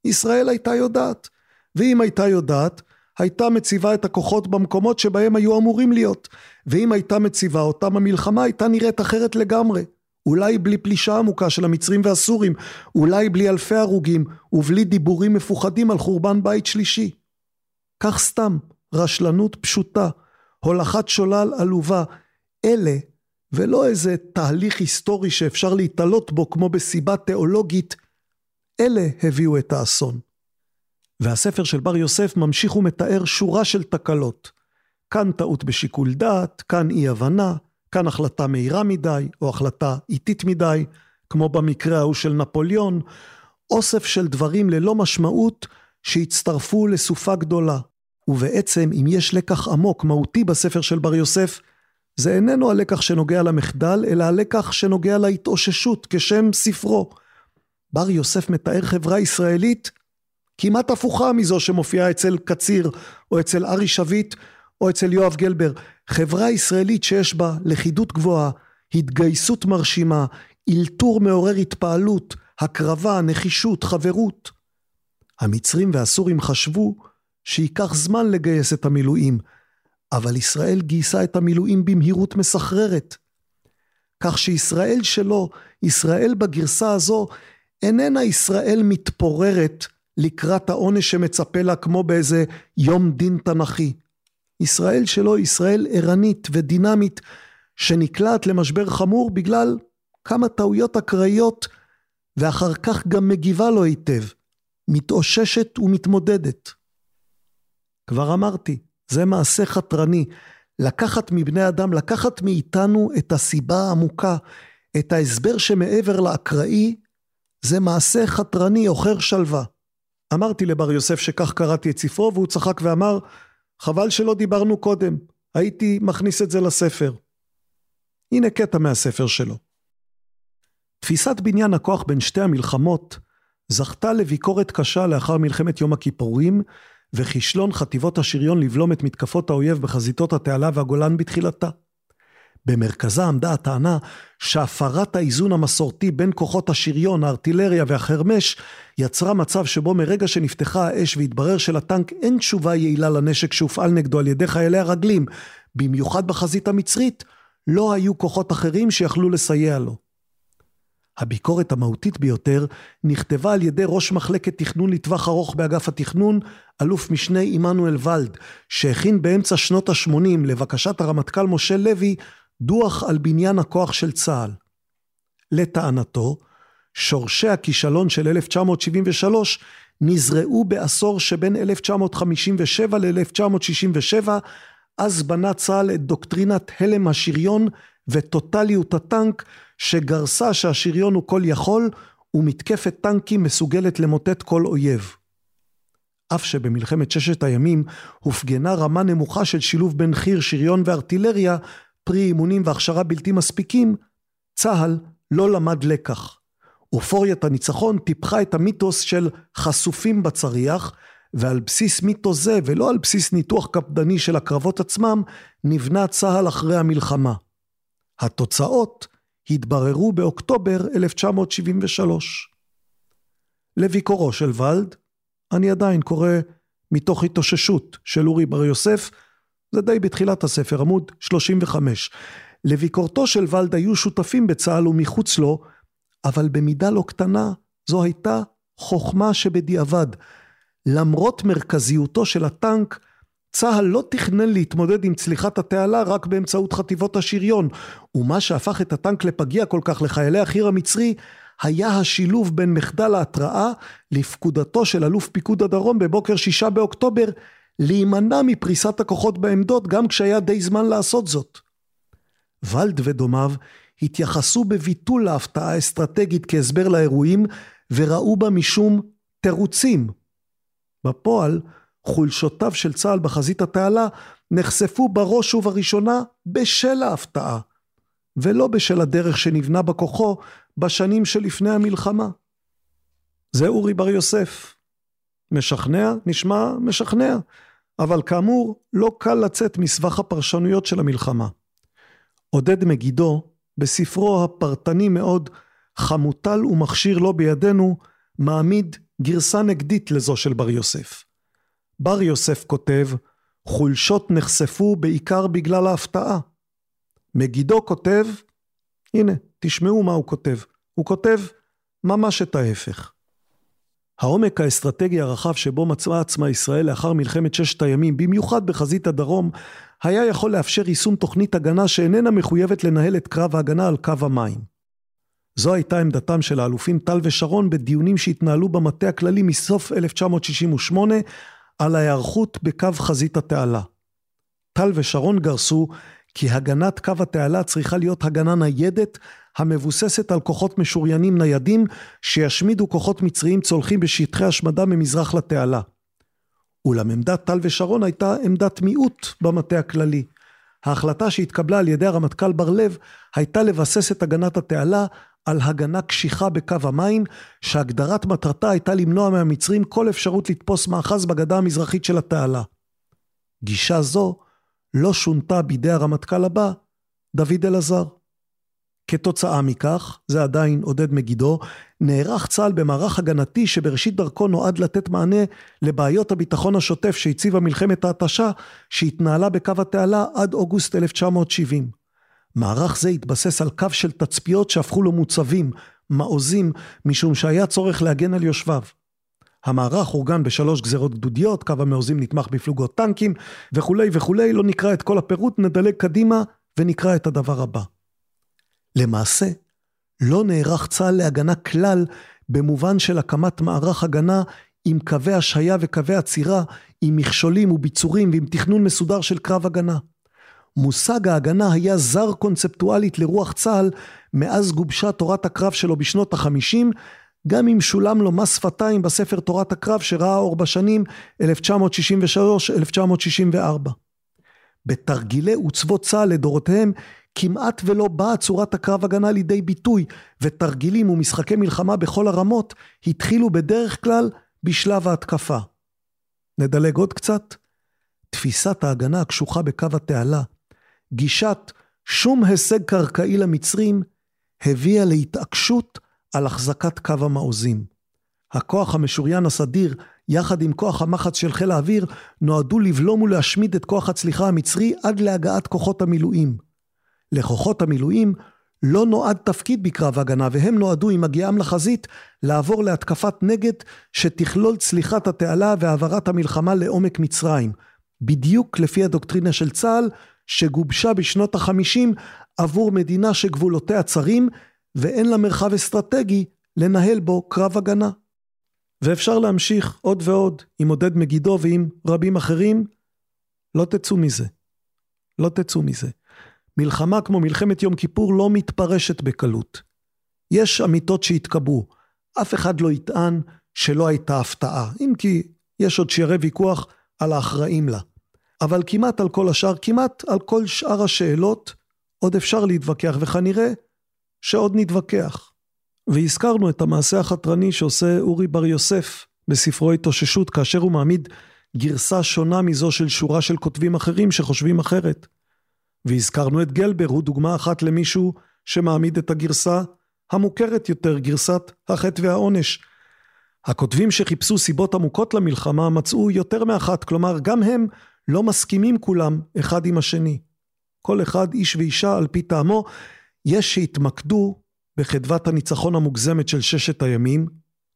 ישראל הייתה יודעת. ואם הייתה יודעת, הייתה מציבה את הכוחות במקומות שבהם היו אמורים להיות. ואם הייתה מציבה אותם, המלחמה הייתה נראית אחרת לגמרי. אולי בלי פלישה עמוקה של המצרים והסורים, אולי בלי אלפי הרוגים, ובלי דיבורים מפוחדים על חורבן בית שלישי. כך סתם, רשלנות פשוטה, הולכת שולל עלובה, אלה, ולא איזה תהליך היסטורי שאפשר להתעלות בו כמו בסיבה תיאולוגית, אלה הביאו את האסון. והספר של בר יוסף ממשיך ומתאר שורה של תקלות. כאן טעות בשיקול דעת, כאן אי הבנה, כאן החלטה מהירה מדי, או החלטה איטית מדי, כמו במקרה ההוא של נפוליאון, אוסף של דברים ללא משמעות שהצטרפו לסופה גדולה. ובעצם, אם יש לקח עמוק, מהותי בספר של בר יוסף, זה איננו הלקח שנוגע למחדל, אלא הלקח שנוגע להתאוששות, כשם ספרו. בר יוסף מתאר חברה ישראלית כמעט הפוכה מזו שמופיעה אצל קציר, או אצל ארי שביט, או אצל יואב גלבר. חברה ישראלית שיש בה לכידות גבוהה, התגייסות מרשימה, אלתור מעורר התפעלות, הקרבה, נחישות, חברות. המצרים והסורים חשבו שייקח זמן לגייס את המילואים, אבל ישראל גייסה את המילואים במהירות מסחררת. כך שישראל שלו, ישראל בגרסה הזו, איננה ישראל מתפוררת לקראת העונש שמצפה לה כמו באיזה יום דין תנכי. ישראל שלו ישראל ערנית ודינמית שנקלעת למשבר חמור בגלל כמה טעויות אקראיות ואחר כך גם מגיבה לו היטב, מתאוששת ומתמודדת. כבר אמרתי, זה מעשה חתרני, לקחת מבני אדם, לקחת מאיתנו את הסיבה העמוקה, את ההסבר שמעבר לאקראי, זה מעשה חתרני עוכר שלווה. אמרתי לבר יוסף שכך קראתי את ספרו והוא צחק ואמר חבל שלא דיברנו קודם, הייתי מכניס את זה לספר. הנה קטע מהספר שלו. תפיסת בניין הכוח בין שתי המלחמות זכתה לביקורת קשה לאחר מלחמת יום הכיפורים וכישלון חטיבות השריון לבלום את מתקפות האויב בחזיתות התעלה והגולן בתחילתה. במרכזה עמדה הטענה שהפרת האיזון המסורתי בין כוחות השריון, הארטילריה והחרמש יצרה מצב שבו מרגע שנפתחה האש והתברר שלטנק אין תשובה יעילה לנשק שהופעל נגדו על ידי חיילי הרגלים, במיוחד בחזית המצרית, לא היו כוחות אחרים שיכלו לסייע לו. הביקורת המהותית ביותר נכתבה על ידי ראש מחלקת תכנון לטווח ארוך באגף התכנון, אלוף משנה עמנואל ולד, שהכין באמצע שנות ה-80 לבקשת הרמטכ"ל משה לוי דוח על בניין הכוח של צה"ל. לטענתו, שורשי הכישלון של 1973 נזרעו בעשור שבין 1957 ל-1967, אז בנה צה"ל את דוקטרינת הלם השריון וטוטליות הטנק, שגרסה שהשריון הוא כל יכול, ומתקפת טנקים מסוגלת למוטט כל אויב. אף שבמלחמת ששת הימים הופגנה רמה נמוכה של שילוב בין חי"ר, שריון וארטילריה, פרי אימונים והכשרה בלתי מספיקים, צה"ל לא למד לקח. אופוריית הניצחון טיפחה את המיתוס של חשופים בצריח, ועל בסיס מיתוס זה, ולא על בסיס ניתוח קפדני של הקרבות עצמם, נבנה צה"ל אחרי המלחמה. התוצאות התבררו באוקטובר 1973. לביקורו של ולד, אני עדיין קורא מתוך התאוששות של אורי בר יוסף, זה די בתחילת הספר, עמוד 35. לביקורתו של ולד היו שותפים בצה"ל ומחוץ לו, אבל במידה לא קטנה זו הייתה חוכמה שבדיעבד. למרות מרכזיותו של הטנק, צה"ל לא תכנן להתמודד עם צליחת התעלה רק באמצעות חטיבות השריון, ומה שהפך את הטנק לפגיע כל כך לחיילי החי"ר המצרי, היה השילוב בין מחדל ההתראה לפקודתו של אלוף פיקוד הדרום בבוקר שישה באוקטובר, להימנע מפריסת הכוחות בעמדות גם כשהיה די זמן לעשות זאת. ולד ודומיו התייחסו בביטול להפתעה האסטרטגית כהסבר לאירועים וראו בה משום תירוצים. בפועל, חולשותיו של צה"ל בחזית התעלה נחשפו בראש ובראשונה בשל ההפתעה, ולא בשל הדרך שנבנה בכוחו בשנים שלפני המלחמה. זה אורי בר יוסף. משכנע? נשמע משכנע. אבל כאמור, לא קל לצאת מסבך הפרשנויות של המלחמה. עודד מגידו, בספרו הפרטני מאוד, חמוטל ומכשיר לא בידינו, מעמיד גרסה נגדית לזו של בר יוסף. בר יוסף כותב, חולשות נחשפו בעיקר בגלל ההפתעה. מגידו כותב, הנה, תשמעו מה הוא כותב. הוא כותב ממש את ההפך. העומק האסטרטגי הרחב שבו מצאה עצמה ישראל לאחר מלחמת ששת הימים, במיוחד בחזית הדרום, היה יכול לאפשר יישום תוכנית הגנה שאיננה מחויבת לנהל את קרב ההגנה על קו המים. זו הייתה עמדתם של האלופים טל ושרון בדיונים שהתנהלו במטה הכללי מסוף 1968 על ההיערכות בקו חזית התעלה. טל ושרון גרסו כי הגנת קו התעלה צריכה להיות הגנה ניידת המבוססת על כוחות משוריינים ניידים שישמידו כוחות מצריים צולחים בשטחי השמדה ממזרח לתעלה. אולם עמדת טל ושרון הייתה עמדת מיעוט במטה הכללי. ההחלטה שהתקבלה על ידי הרמטכ"ל בר לב הייתה לבסס את הגנת התעלה על הגנה קשיחה בקו המים, שהגדרת מטרתה הייתה למנוע מהמצרים כל אפשרות לתפוס מאחז בגדה המזרחית של התעלה. גישה זו לא שונתה בידי הרמטכ"ל הבא, דוד אלעזר. כתוצאה מכך, זה עדיין עודד מגידו, נערך צה"ל במערך הגנתי שבראשית דרכו נועד לתת מענה לבעיות הביטחון השוטף שהציבה מלחמת ההתשה שהתנהלה בקו התעלה עד אוגוסט 1970. מערך זה התבסס על קו של תצפיות שהפכו לו מוצבים, מעוזים, משום שהיה צורך להגן על יושביו. המערך אורגן בשלוש גזרות גדודיות, קו המעוזים נתמך בפלוגות טנקים וכולי וכולי, לא נקרא את כל הפירוט, נדלג קדימה ונקרא את הדבר הבא. למעשה, לא נערך צה"ל להגנה כלל במובן של הקמת מערך הגנה עם קווי השהיה וקווי עצירה, עם מכשולים וביצורים ועם תכנון מסודר של קרב הגנה. מושג ההגנה היה זר קונספטואלית לרוח צה"ל מאז גובשה תורת הקרב שלו בשנות החמישים, גם אם שולם לו מס שפתיים בספר תורת הקרב שראה אור בשנים 1963-1964. בתרגילי עוצבות צה"ל לדורותיהם כמעט ולא באה צורת הקרב הגנה לידי ביטוי, ותרגילים ומשחקי מלחמה בכל הרמות התחילו בדרך כלל בשלב ההתקפה. נדלג עוד קצת. תפיסת ההגנה הקשוחה בקו התעלה, גישת שום הישג קרקעי למצרים, הביאה להתעקשות על החזקת קו המעוזים. הכוח המשוריין הסדיר, יחד עם כוח המחץ של חיל האוויר, נועדו לבלום ולהשמיד את כוח הצליחה המצרי עד להגעת כוחות המילואים. לכוחות המילואים לא נועד תפקיד בקרב הגנה, והם נועדו עם הגיעם לחזית לעבור להתקפת נגד שתכלול צליחת התעלה והעברת המלחמה לעומק מצרים. בדיוק לפי הדוקטרינה של צה"ל, שגובשה בשנות החמישים עבור מדינה שגבולותיה צרים, ואין לה מרחב אסטרטגי לנהל בו קרב הגנה. ואפשר להמשיך עוד ועוד עם עודד מגידו ועם רבים אחרים, לא תצאו מזה. לא תצאו מזה. מלחמה כמו מלחמת יום כיפור לא מתפרשת בקלות. יש אמיתות שהתקבעו, אף אחד לא יטען שלא הייתה הפתעה, אם כי יש עוד שיערי ויכוח על האחראים לה. אבל כמעט על כל השאר, כמעט על כל שאר השאלות, עוד אפשר להתווכח, וכנראה שעוד נתווכח. והזכרנו את המעשה החתרני שעושה אורי בר יוסף בספרו התאוששות, כאשר הוא מעמיד גרסה שונה מזו של שורה של כותבים אחרים שחושבים אחרת. והזכרנו את גלבר, הוא דוגמה אחת למישהו שמעמיד את הגרסה המוכרת יותר, גרסת החטא והעונש. הכותבים שחיפשו סיבות עמוקות למלחמה מצאו יותר מאחת, כלומר גם הם לא מסכימים כולם אחד עם השני. כל אחד איש ואישה על פי טעמו, יש שהתמקדו בחדוות הניצחון המוגזמת של ששת הימים,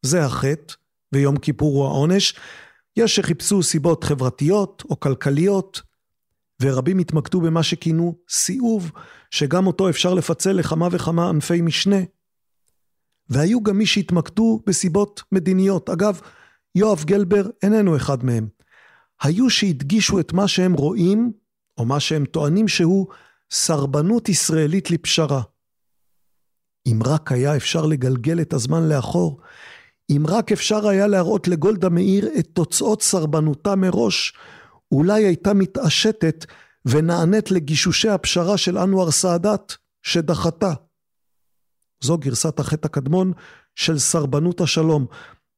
זה החטא, ויום כיפור הוא העונש, יש שחיפשו סיבות חברתיות או כלכליות, ורבים התמקדו במה שכינו סיאוב, שגם אותו אפשר לפצל לכמה וכמה ענפי משנה. והיו גם מי שהתמקדו בסיבות מדיניות. אגב, יואב גלבר איננו אחד מהם. היו שהדגישו את מה שהם רואים, או מה שהם טוענים שהוא סרבנות ישראלית לפשרה. אם רק היה אפשר לגלגל את הזמן לאחור, אם רק אפשר היה להראות לגולדה מאיר את תוצאות סרבנותה מראש, אולי הייתה מתעשתת ונענית לגישושי הפשרה של אנואר סאדאת, שדחתה. זו גרסת החטא הקדמון של סרבנות השלום.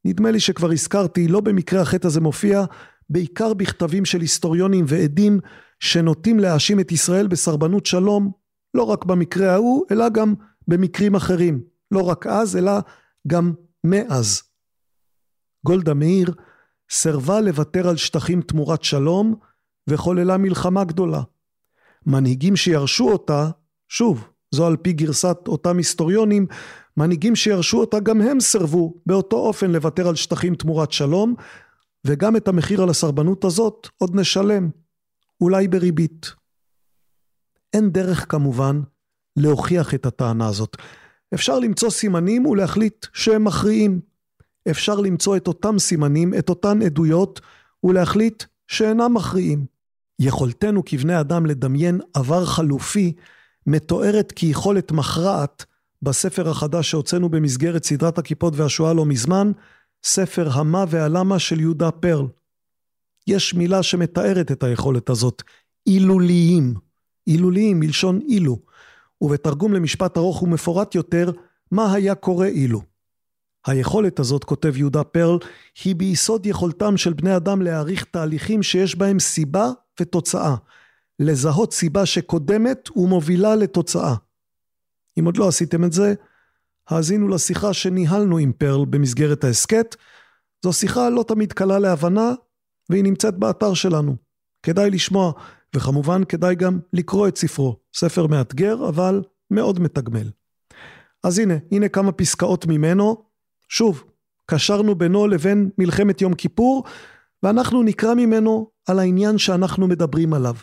נדמה לי שכבר הזכרתי, לא במקרה החטא הזה מופיע, בעיקר בכתבים של היסטוריונים ועדים שנוטים להאשים את ישראל בסרבנות שלום, לא רק במקרה ההוא, אלא גם במקרים אחרים. לא רק אז, אלא גם מאז. גולדה מאיר סירבה לוותר על שטחים תמורת שלום וחוללה מלחמה גדולה. מנהיגים שירשו אותה, שוב, זו על פי גרסת אותם היסטוריונים, מנהיגים שירשו אותה גם הם סירבו באותו אופן לוותר על שטחים תמורת שלום, וגם את המחיר על הסרבנות הזאת עוד נשלם, אולי בריבית. אין דרך כמובן להוכיח את הטענה הזאת. אפשר למצוא סימנים ולהחליט שהם מכריעים. אפשר למצוא את אותם סימנים, את אותן עדויות, ולהחליט שאינם מכריעים. יכולתנו כבני אדם לדמיין עבר חלופי מתוארת כיכולת מכרעת בספר החדש שהוצאנו במסגרת סדרת הכיפות והשואה לא מזמן, ספר המה והלמה של יהודה פרל. יש מילה שמתארת את היכולת הזאת, אילוליים. אילוליים מלשון אילו. ובתרגום למשפט ארוך ומפורט יותר, מה היה קורה אילו. היכולת הזאת, כותב יהודה פרל, היא ביסוד יכולתם של בני אדם להעריך תהליכים שיש בהם סיבה ותוצאה. לזהות סיבה שקודמת ומובילה לתוצאה. אם עוד לא עשיתם את זה, האזינו לשיחה שניהלנו עם פרל במסגרת ההסכת. זו שיחה לא תמיד קלה להבנה, והיא נמצאת באתר שלנו. כדאי לשמוע, וכמובן כדאי גם לקרוא את ספרו. ספר מאתגר, אבל מאוד מתגמל. אז הנה, הנה כמה פסקאות ממנו. שוב, קשרנו בינו לבין מלחמת יום כיפור, ואנחנו נקרא ממנו על העניין שאנחנו מדברים עליו.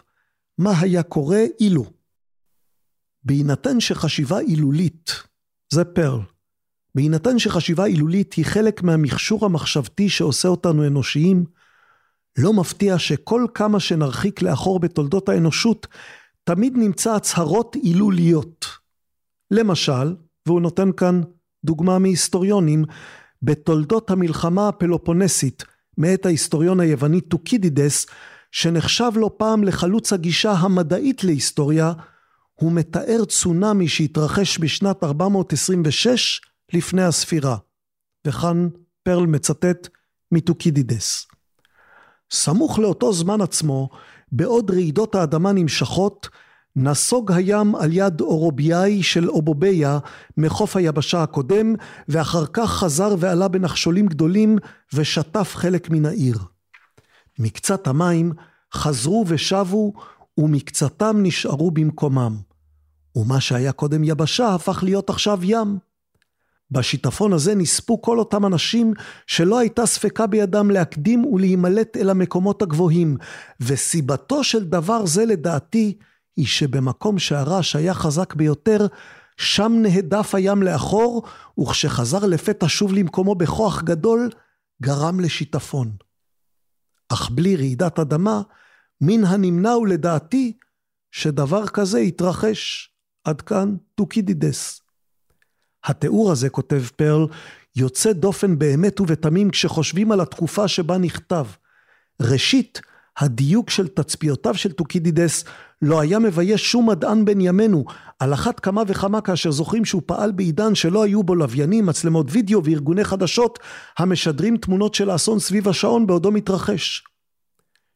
מה היה קורה אילו? בהינתן שחשיבה הילולית, זה פרל, בהינתן שחשיבה הילולית היא חלק מהמכשור המחשבתי שעושה אותנו אנושיים, לא מפתיע שכל כמה שנרחיק לאחור בתולדות האנושות, תמיד נמצא הצהרות הילוליות. למשל, והוא נותן כאן דוגמה מהיסטוריונים, בתולדות המלחמה הפלופונסית, מאת ההיסטוריון היווני טוקידידס, שנחשב לא פעם לחלוץ הגישה המדעית להיסטוריה, הוא מתאר צונאמי שהתרחש בשנת 426 לפני הספירה. וכאן פרל מצטט מטוקידידס. סמוך לאותו זמן עצמו, בעוד רעידות האדמה נמשכות, נסוג הים על יד אורוביאי של אובוביה מחוף היבשה הקודם, ואחר כך חזר ועלה בנחשולים גדולים ושטף חלק מן העיר. מקצת המים חזרו ושבו, ומקצתם נשארו במקומם. ומה שהיה קודם יבשה הפך להיות עכשיו ים. בשיטפון הזה נספו כל אותם אנשים שלא הייתה ספקה בידם להקדים ולהימלט אל המקומות הגבוהים, וסיבתו של דבר זה לדעתי היא שבמקום שהרעש היה חזק ביותר, שם נהדף הים לאחור, וכשחזר לפתע שוב למקומו בכוח גדול, גרם לשיטפון. אך בלי רעידת אדמה, מן הנמנע הוא לדעתי שדבר כזה יתרחש. עד כאן טוקידידס. התיאור הזה, כותב פרל, יוצא דופן באמת ובתמים כשחושבים על התקופה שבה נכתב. ראשית, הדיוק של תצפיותיו של טוקידידס לא היה מבייש שום מדען בן ימינו, על אחת כמה וכמה כאשר זוכרים שהוא פעל בעידן שלא היו בו לוויינים, מצלמות וידאו וארגוני חדשות המשדרים תמונות של האסון סביב השעון בעודו מתרחש.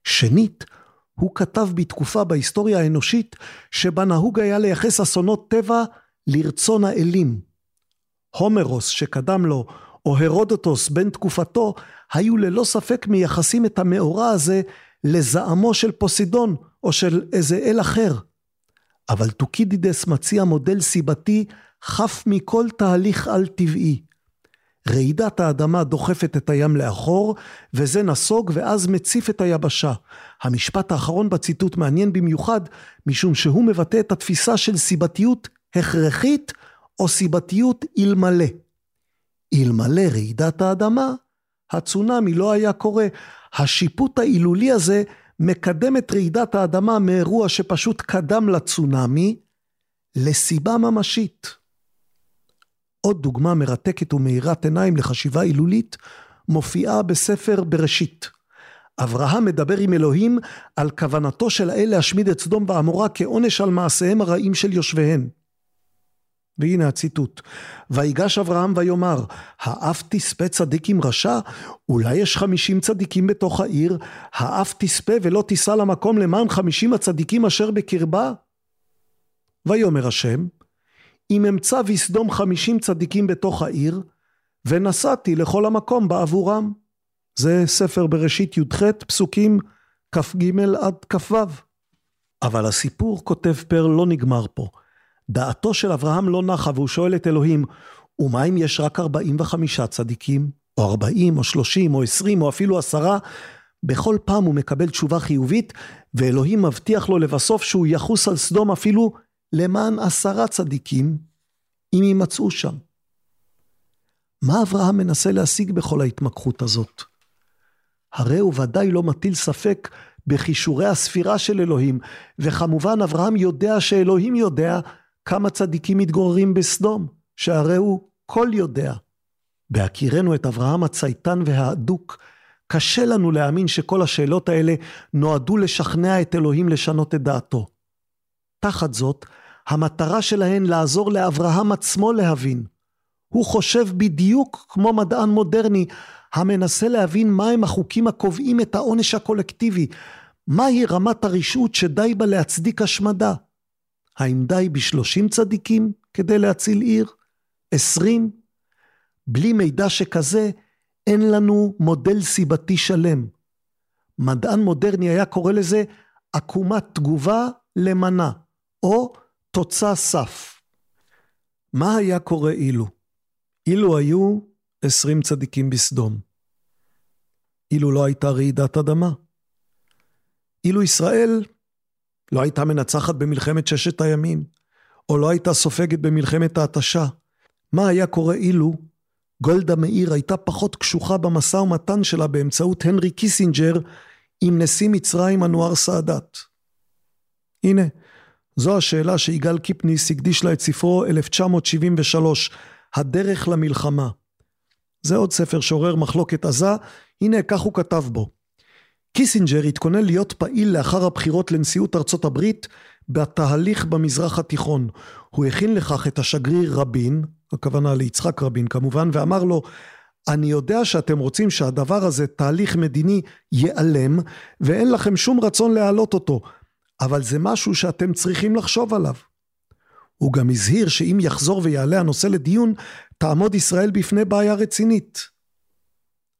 שנית, הוא כתב בתקופה בהיסטוריה האנושית שבה נהוג היה לייחס אסונות טבע לרצון האלים. הומרוס שקדם לו, או הרודוטוס בן תקופתו, היו ללא ספק מייחסים את המאורע הזה לזעמו של פוסידון או של איזה אל אחר. אבל טוקידידס מציע מודל סיבתי חף מכל תהליך על-טבעי. רעידת האדמה דוחפת את הים לאחור, וזה נסוג ואז מציף את היבשה. המשפט האחרון בציטוט מעניין במיוחד, משום שהוא מבטא את התפיסה של סיבתיות הכרחית או סיבתיות אלמלא. אלמלא רעידת האדמה, הצונאמי לא היה קורה. השיפוט ההילולי הזה מקדם את רעידת האדמה מאירוע שפשוט קדם לצונאמי, לסיבה ממשית. עוד דוגמה מרתקת ומאירת עיניים לחשיבה הילולית מופיעה בספר בראשית. אברהם מדבר עם אלוהים על כוונתו של האל להשמיד את סדום ועמורה כעונש על מעשיהם הרעים של יושביהן. והנה הציטוט: ויגש אברהם ויאמר, האף תספה צדיק עם רשע? אולי יש חמישים צדיקים בתוך העיר, האף תספה ולא תישא למקום למען חמישים הצדיקים אשר בקרבה? ויאמר השם, אם אמצא וסדום חמישים צדיקים בתוך העיר, ונסעתי לכל המקום בעבורם. זה ספר בראשית י"ח, פסוקים כ"ג עד כ"ו. אבל הסיפור, כותב פרל, לא נגמר פה. דעתו של אברהם לא נחה והוא שואל את אלוהים, ומה אם יש רק 45 צדיקים, או 40, או 30, או 20, או אפילו עשרה? בכל פעם הוא מקבל תשובה חיובית, ואלוהים מבטיח לו לבסוף שהוא יחוס על סדום אפילו למען עשרה צדיקים, אם יימצאו שם. מה אברהם מנסה להשיג בכל ההתמקחות הזאת? הרי הוא ודאי לא מטיל ספק בכישורי הספירה של אלוהים, וכמובן אברהם יודע שאלוהים יודע כמה צדיקים מתגוררים בסדום, שהרי הוא כל יודע. בהכירנו את אברהם הצייתן והאדוק, קשה לנו להאמין שכל השאלות האלה נועדו לשכנע את אלוהים לשנות את דעתו. תחת זאת, המטרה שלהן לעזור לאברהם עצמו להבין. הוא חושב בדיוק כמו מדען מודרני המנסה להבין מהם החוקים הקובעים את העונש הקולקטיבי, מהי רמת הרשעות שדי בה להצדיק השמדה. האם די בשלושים צדיקים כדי להציל עיר? עשרים? בלי מידע שכזה, אין לנו מודל סיבתי שלם. מדען מודרני היה קורא לזה עקומת תגובה למנה, או תוצא סף. מה היה קורה אילו? אילו היו עשרים צדיקים בסדום. אילו לא הייתה רעידת אדמה. אילו ישראל לא הייתה מנצחת במלחמת ששת הימים, או לא הייתה סופגת במלחמת ההתשה. מה היה קורה אילו גולדה מאיר הייתה פחות קשוחה במשא ומתן שלה באמצעות הנרי קיסינג'ר עם נשיא מצרים אנואר סאדאת? הנה, זו השאלה שיגאל קיפניס הקדיש לה את ספרו 1973, הדרך למלחמה. זה עוד ספר שעורר מחלוקת עזה, הנה כך הוא כתב בו. קיסינג'ר התכונן להיות פעיל לאחר הבחירות לנשיאות ארצות הברית בתהליך במזרח התיכון. הוא הכין לכך את השגריר רבין, הכוונה ליצחק רבין כמובן, ואמר לו, אני יודע שאתם רוצים שהדבר הזה, תהליך מדיני, ייעלם, ואין לכם שום רצון להעלות אותו, אבל זה משהו שאתם צריכים לחשוב עליו. הוא גם הזהיר שאם יחזור ויעלה הנושא לדיון, תעמוד ישראל בפני בעיה רצינית.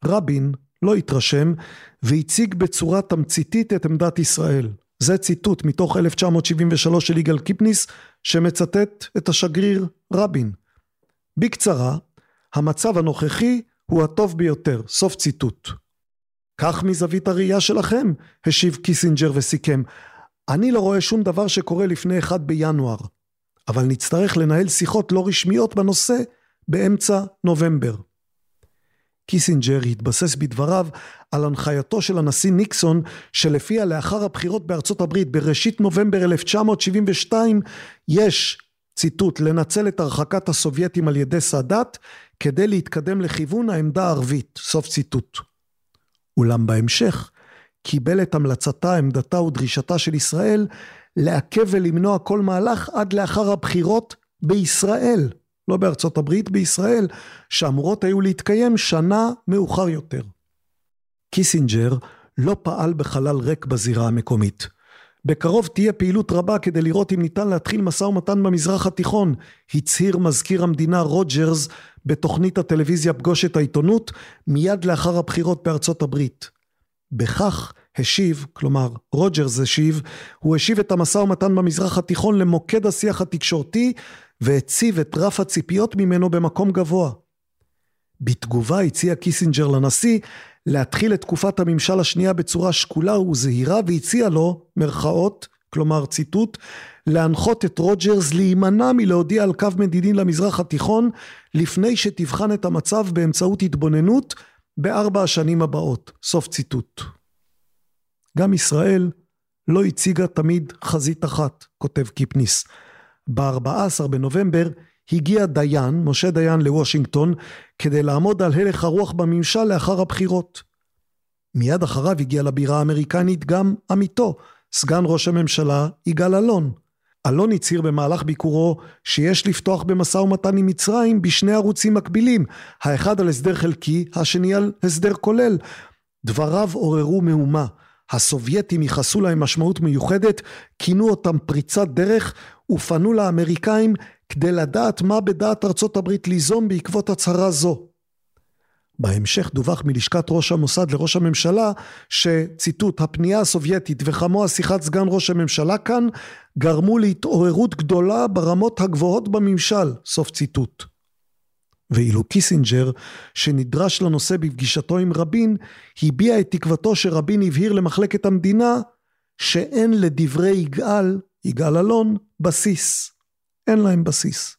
רבין לא התרשם והציג בצורה תמציתית את עמדת ישראל. זה ציטוט מתוך 1973 של יגאל קיפניס שמצטט את השגריר רבין. בקצרה, המצב הנוכחי הוא הטוב ביותר, סוף ציטוט. כך מזווית הראייה שלכם, השיב קיסינג'ר וסיכם. אני לא רואה שום דבר שקורה לפני 1 בינואר, אבל נצטרך לנהל שיחות לא רשמיות בנושא באמצע נובמבר. קיסינג'ר התבסס בדבריו על הנחייתו של הנשיא ניקסון שלפיה לאחר הבחירות בארצות הברית בראשית נובמבר 1972 יש ציטוט לנצל את הרחקת הסובייטים על ידי סאדאת כדי להתקדם לכיוון העמדה הערבית סוף ציטוט. אולם בהמשך קיבל את המלצתה עמדתה ודרישתה של ישראל לעכב ולמנוע כל מהלך עד לאחר הבחירות בישראל לא בארצות הברית, בישראל, שאמורות היו להתקיים שנה מאוחר יותר. קיסינג'ר לא פעל בחלל ריק בזירה המקומית. בקרוב תהיה פעילות רבה כדי לראות אם ניתן להתחיל משא ומתן במזרח התיכון, הצהיר מזכיר המדינה רוג'רס בתוכנית הטלוויזיה פגוש את העיתונות מיד לאחר הבחירות בארצות הברית. בכך השיב, כלומר רוג'רס השיב, הוא השיב את המשא ומתן במזרח התיכון למוקד השיח התקשורתי והציב את רף הציפיות ממנו במקום גבוה. בתגובה הציע קיסינג'ר לנשיא להתחיל את תקופת הממשל השנייה בצורה שקולה וזהירה והציע לו, מרכאות, כלומר ציטוט, להנחות את רוג'רס להימנע מלהודיע על קו מדיני למזרח התיכון לפני שתבחן את המצב באמצעות התבוננות בארבע השנים הבאות. סוף ציטוט. גם ישראל לא הציגה תמיד חזית אחת, כותב קיפניס. ב-14 בנובמבר הגיע דיין, משה דיין לוושינגטון, כדי לעמוד על הלך הרוח בממשל לאחר הבחירות. מיד אחריו הגיע לבירה האמריקנית גם עמיתו, סגן ראש הממשלה יגאל אלון. אלון הצהיר במהלך ביקורו שיש לפתוח במשא ומתן עם מצרים בשני ערוצים מקבילים, האחד על הסדר חלקי, השני על הסדר כולל. דבריו עוררו מהומה. הסובייטים ייחסו להם משמעות מיוחדת, כינו אותם פריצת דרך ופנו לאמריקאים כדי לדעת מה בדעת ארצות הברית ליזום בעקבות הצהרה זו. בהמשך דווח מלשכת ראש המוסד לראש הממשלה שציטוט הפנייה הסובייטית וכמוה שיחת סגן ראש הממשלה כאן גרמו להתעוררות גדולה ברמות הגבוהות בממשל סוף ציטוט. ואילו קיסינג'ר שנדרש לנושא בפגישתו עם רבין הביע את תקוותו שרבין הבהיר למחלקת המדינה שאין לדברי יגאל, יגאל אלון, בסיס. אין להם בסיס.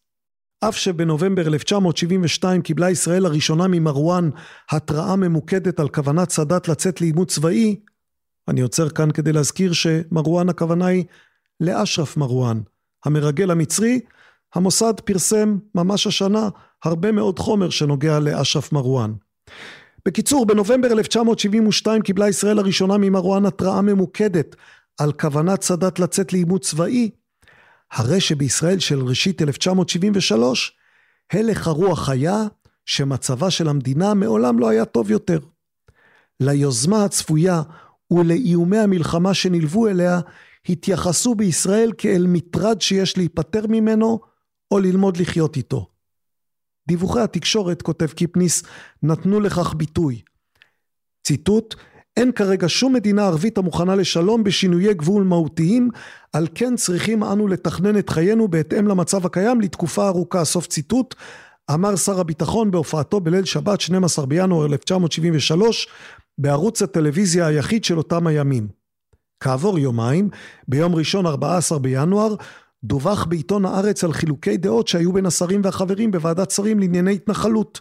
אף שבנובמבר 1972 קיבלה ישראל לראשונה ממרואן התראה ממוקדת על כוונת סאדאת לצאת לעימות צבאי, אני עוצר כאן כדי להזכיר שמרואן הכוונה היא לאשרף מרואן, המרגל המצרי, המוסד פרסם ממש השנה הרבה מאוד חומר שנוגע לאשרף מרואן. בקיצור, בנובמבר 1972 קיבלה ישראל לראשונה ממרואן התראה ממוקדת על כוונת סאדאת לצאת לעימות צבאי, הרי שבישראל של ראשית 1973, הלך הרוח היה שמצבה של המדינה מעולם לא היה טוב יותר. ליוזמה הצפויה ולאיומי המלחמה שנלוו אליה, התייחסו בישראל כאל מטרד שיש להיפטר ממנו או ללמוד לחיות איתו. דיווחי התקשורת, כותב קיפניס, נתנו לכך ביטוי. ציטוט אין כרגע שום מדינה ערבית המוכנה לשלום בשינויי גבול מהותיים, על כן צריכים אנו לתכנן את חיינו בהתאם למצב הקיים לתקופה ארוכה. סוף ציטוט. אמר שר הביטחון בהופעתו בליל שבת 12 בינואר 1973 בערוץ הטלוויזיה היחיד של אותם הימים. כעבור יומיים, ביום ראשון 14 בינואר, דווח בעיתון הארץ על חילוקי דעות שהיו בין השרים והחברים בוועדת שרים לענייני התנחלות.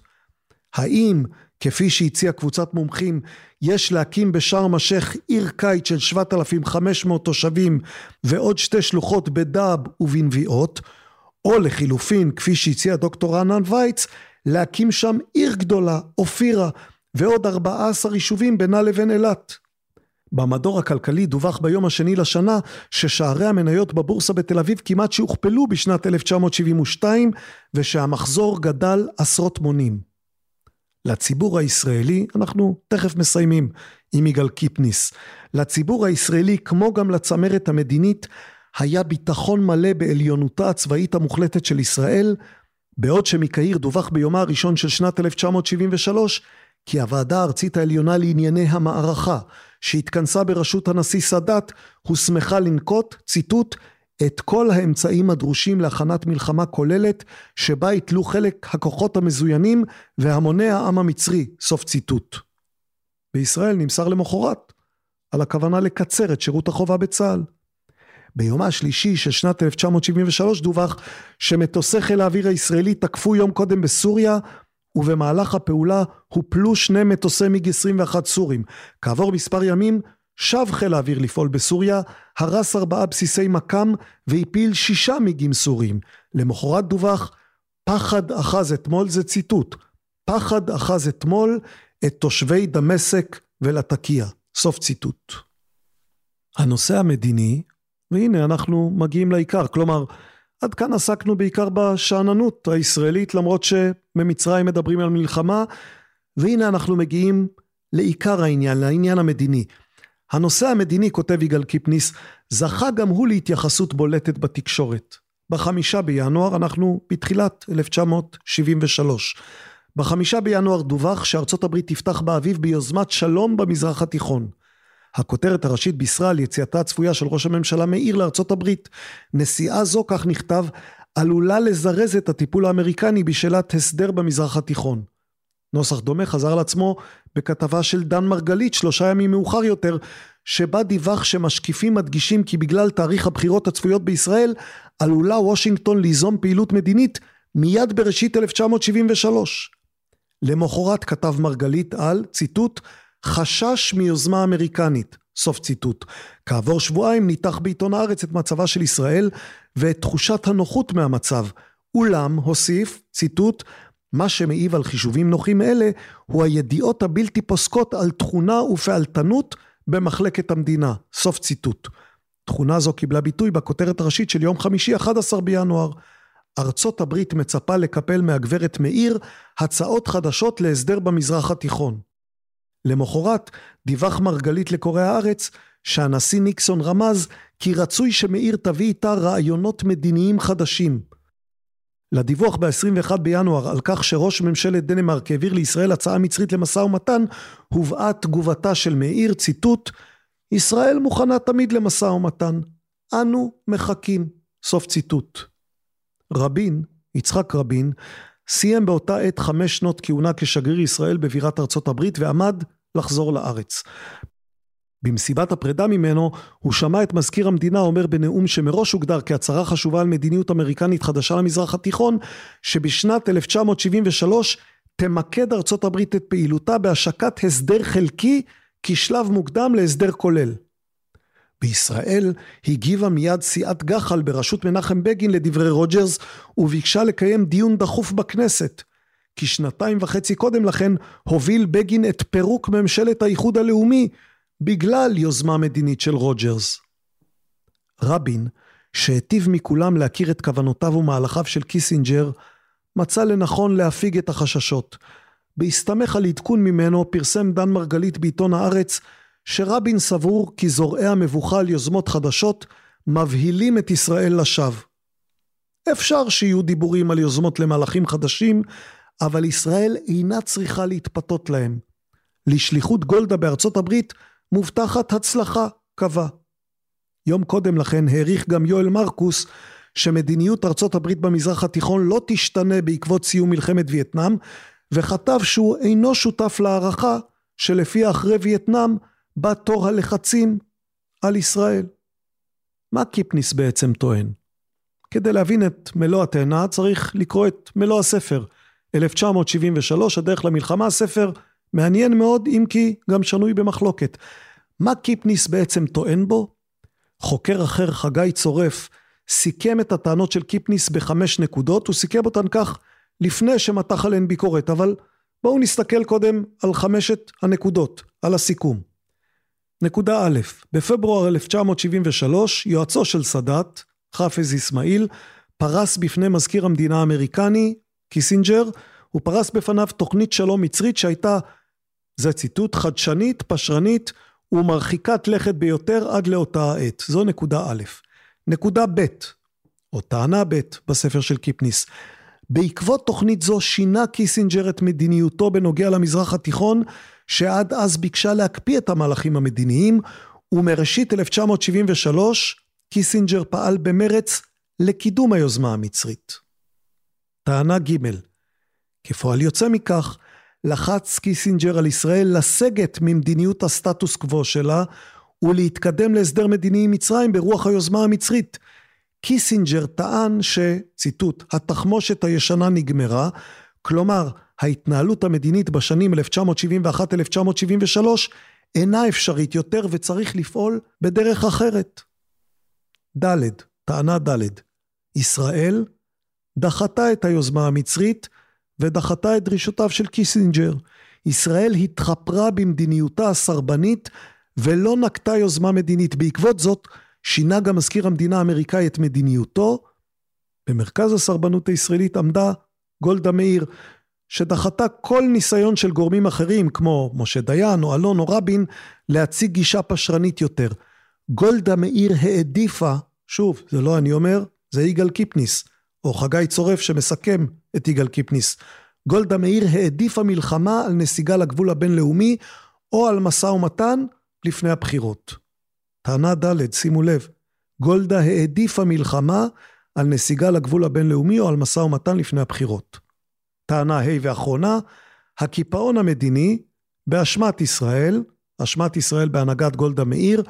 האם כפי שהציעה קבוצת מומחים, יש להקים בשארם א-שייח עיר קיץ של 7,500 תושבים ועוד שתי שלוחות בדאב ובנביעות, או לחילופין, כפי שהציע דוקטור רענן וייץ, להקים שם עיר גדולה, אופירה, ועוד 14 יישובים בינה לבין אילת. במדור הכלכלי דווח ביום השני לשנה ששערי המניות בבורסה בתל אביב כמעט שהוכפלו בשנת 1972 ושהמחזור גדל עשרות מונים. לציבור הישראלי, אנחנו תכף מסיימים עם יגאל קיפניס, לציבור הישראלי כמו גם לצמרת המדינית היה ביטחון מלא בעליונותה הצבאית המוחלטת של ישראל, בעוד שמקהיר דווח ביומה הראשון של שנת 1973 כי הוועדה הארצית העליונה לענייני המערכה, שהתכנסה בראשות הנשיא סאדאת, הוסמכה לנקוט, ציטוט, את כל האמצעים הדרושים להכנת מלחמה כוללת, שבה יתלו חלק הכוחות המזוינים והמוני העם המצרי, סוף ציטוט. בישראל נמסר למחרת על הכוונה לקצר את שירות החובה בצה"ל. ביומה השלישי של שנת 1973 דווח שמטוסי חיל האוויר הישראלי תקפו יום קודם בסוריה ובמהלך הפעולה הופלו שני מטוסי מיג 21 סורים. כעבור מספר ימים שב חיל האוויר לפעול בסוריה, הרס ארבעה בסיסי מכ"ם והפיל שישה מיגים סורים. למחרת דווח פחד אחז אתמול, זה ציטוט, פחד אחז אתמול את תושבי דמשק ולתקיה. סוף ציטוט. הנושא המדיני, והנה אנחנו מגיעים לעיקר, כלומר עד כאן עסקנו בעיקר בשאננות הישראלית למרות שממצרים מדברים על מלחמה והנה אנחנו מגיעים לעיקר העניין, לעניין המדיני. הנושא המדיני, כותב יגאל קיפניס, זכה גם הוא להתייחסות בולטת בתקשורת. בחמישה בינואר, אנחנו בתחילת 1973. בחמישה בינואר דווח שארצות הברית תפתח באביב ביוזמת שלום במזרח התיכון. הכותרת הראשית בישרה על יציאתה הצפויה של ראש הממשלה מאיר לארצות הברית. נסיעה זו, כך נכתב, עלולה לזרז את הטיפול האמריקני בשאלת הסדר במזרח התיכון. נוסח דומה חזר על עצמו בכתבה של דן מרגלית שלושה ימים מאוחר יותר, שבה דיווח שמשקיפים מדגישים כי בגלל תאריך הבחירות הצפויות בישראל, עלולה וושינגטון ליזום פעילות מדינית מיד בראשית 1973. למחרת כתב מרגלית על, ציטוט, חשש מיוזמה אמריקנית, סוף ציטוט. כעבור שבועיים ניתח בעיתון הארץ את מצבה של ישראל ואת תחושת הנוחות מהמצב. אולם, הוסיף, ציטוט, מה שמעיב על חישובים נוחים אלה הוא הידיעות הבלתי פוסקות על תכונה ופעלתנות במחלקת המדינה. סוף ציטוט. תכונה זו קיבלה ביטוי בכותרת הראשית של יום חמישי 11 בינואר. ארצות הברית מצפה לקפל מהגברת מאיר הצעות חדשות להסדר במזרח התיכון. למחרת דיווח מרגלית לקוראי הארץ שהנשיא ניקסון רמז כי רצוי שמאיר תביא איתה רעיונות מדיניים חדשים. לדיווח ב-21 בינואר על כך שראש ממשלת דנמרק העביר לישראל הצעה מצרית למשא ומתן, הובאה תגובתה של מאיר, ציטוט, ישראל מוכנה תמיד למשא ומתן, אנו מחכים, סוף ציטוט. רבין, יצחק רבין, סיים באותה עת חמש שנות כהונה כשגריר ישראל בבירת ארצות הברית ועמד לחזור לארץ. במסיבת הפרידה ממנו הוא שמע את מזכיר המדינה אומר בנאום שמראש הוגדר כהצהרה חשובה על מדיניות אמריקנית חדשה למזרח התיכון שבשנת 1973 תמקד ארצות הברית את פעילותה בהשקת הסדר חלקי כשלב מוקדם להסדר כולל. בישראל הגיבה מיד סיעת גח"ל בראשות מנחם בגין לדברי רוג'רס וביקשה לקיים דיון דחוף בכנסת. כי שנתיים וחצי קודם לכן הוביל בגין את פירוק ממשלת האיחוד הלאומי בגלל יוזמה מדינית של רוג'רס. רבין, שהיטיב מכולם להכיר את כוונותיו ומהלכיו של קיסינג'ר, מצא לנכון להפיג את החששות. בהסתמך על עדכון ממנו פרסם דן מרגלית בעיתון הארץ שרבין סבור כי זורעי המבוכה על יוזמות חדשות מבהילים את ישראל לשווא. אפשר שיהיו דיבורים על יוזמות למהלכים חדשים, אבל ישראל אינה צריכה להתפתות להם. לשליחות גולדה בארצות הברית מובטחת הצלחה, קבע. יום קודם לכן העריך גם יואל מרקוס שמדיניות ארצות הברית במזרח התיכון לא תשתנה בעקבות סיום מלחמת וייטנאם, וכתב שהוא אינו שותף להערכה שלפיה אחרי וייטנאם בא תור הלחצים על ישראל. מה קיפניס בעצם טוען? כדי להבין את מלוא התאנה צריך לקרוא את מלוא הספר. 1973, הדרך למלחמה, ספר מעניין מאוד אם כי גם שנוי במחלוקת. מה קיפניס בעצם טוען בו? חוקר אחר, חגי צורף, סיכם את הטענות של קיפניס בחמש נקודות, הוא סיכם אותן כך לפני שמתח עליהן ביקורת, אבל בואו נסתכל קודם על חמשת הנקודות, על הסיכום. נקודה א', בפברואר 1973, יועצו של סאדאת, חאפז איסמאעיל, פרס בפני מזכיר המדינה האמריקני, קיסינג'ר, הוא פרס בפניו תוכנית שלום מצרית שהייתה, זה ציטוט, חדשנית, פשרנית ומרחיקת לכת ביותר עד לאותה העת. זו נקודה א'. נקודה ב', או טענה ב' בספר של קיפניס. בעקבות תוכנית זו שינה קיסינג'ר את מדיניותו בנוגע למזרח התיכון, שעד אז ביקשה להקפיא את המהלכים המדיניים, ומראשית 1973 קיסינג'ר פעל במרץ לקידום היוזמה המצרית. טענה ג' כפועל יוצא מכך, לחץ קיסינג'ר על ישראל לסגת ממדיניות הסטטוס קוו שלה ולהתקדם להסדר מדיני עם מצרים ברוח היוזמה המצרית. קיסינג'ר טען שציטוט התחמושת הישנה נגמרה כלומר ההתנהלות המדינית בשנים 1971-1973 אינה אפשרית יותר וצריך לפעול בדרך אחרת. ד', טענה ד', ישראל דחתה את היוזמה המצרית ודחתה את דרישותיו של קיסינג'ר. ישראל התחפרה במדיניותה הסרבנית ולא נקטה יוזמה מדינית. בעקבות זאת שינה גם מזכיר המדינה האמריקאי את מדיניותו. במרכז הסרבנות הישראלית עמדה גולדה מאיר, שדחתה כל ניסיון של גורמים אחרים כמו משה דיין או אלון או רבין להציג גישה פשרנית יותר. גולדה מאיר העדיפה, שוב, זה לא אני אומר, זה יגאל קיפניס, או חגי צורף שמסכם את יגאל קיפניס. גולדה מאיר העדיפה מלחמה על נסיגה לגבול הבינלאומי או על משא ומתן לפני הבחירות. טענה ד', שימו לב, גולדה העדיפה מלחמה על נסיגה לגבול הבינלאומי או על משא ומתן לפני הבחירות. טענה ה' ואחרונה, הקיפאון המדיני באשמת ישראל, אשמת ישראל בהנהגת גולדה מאיר,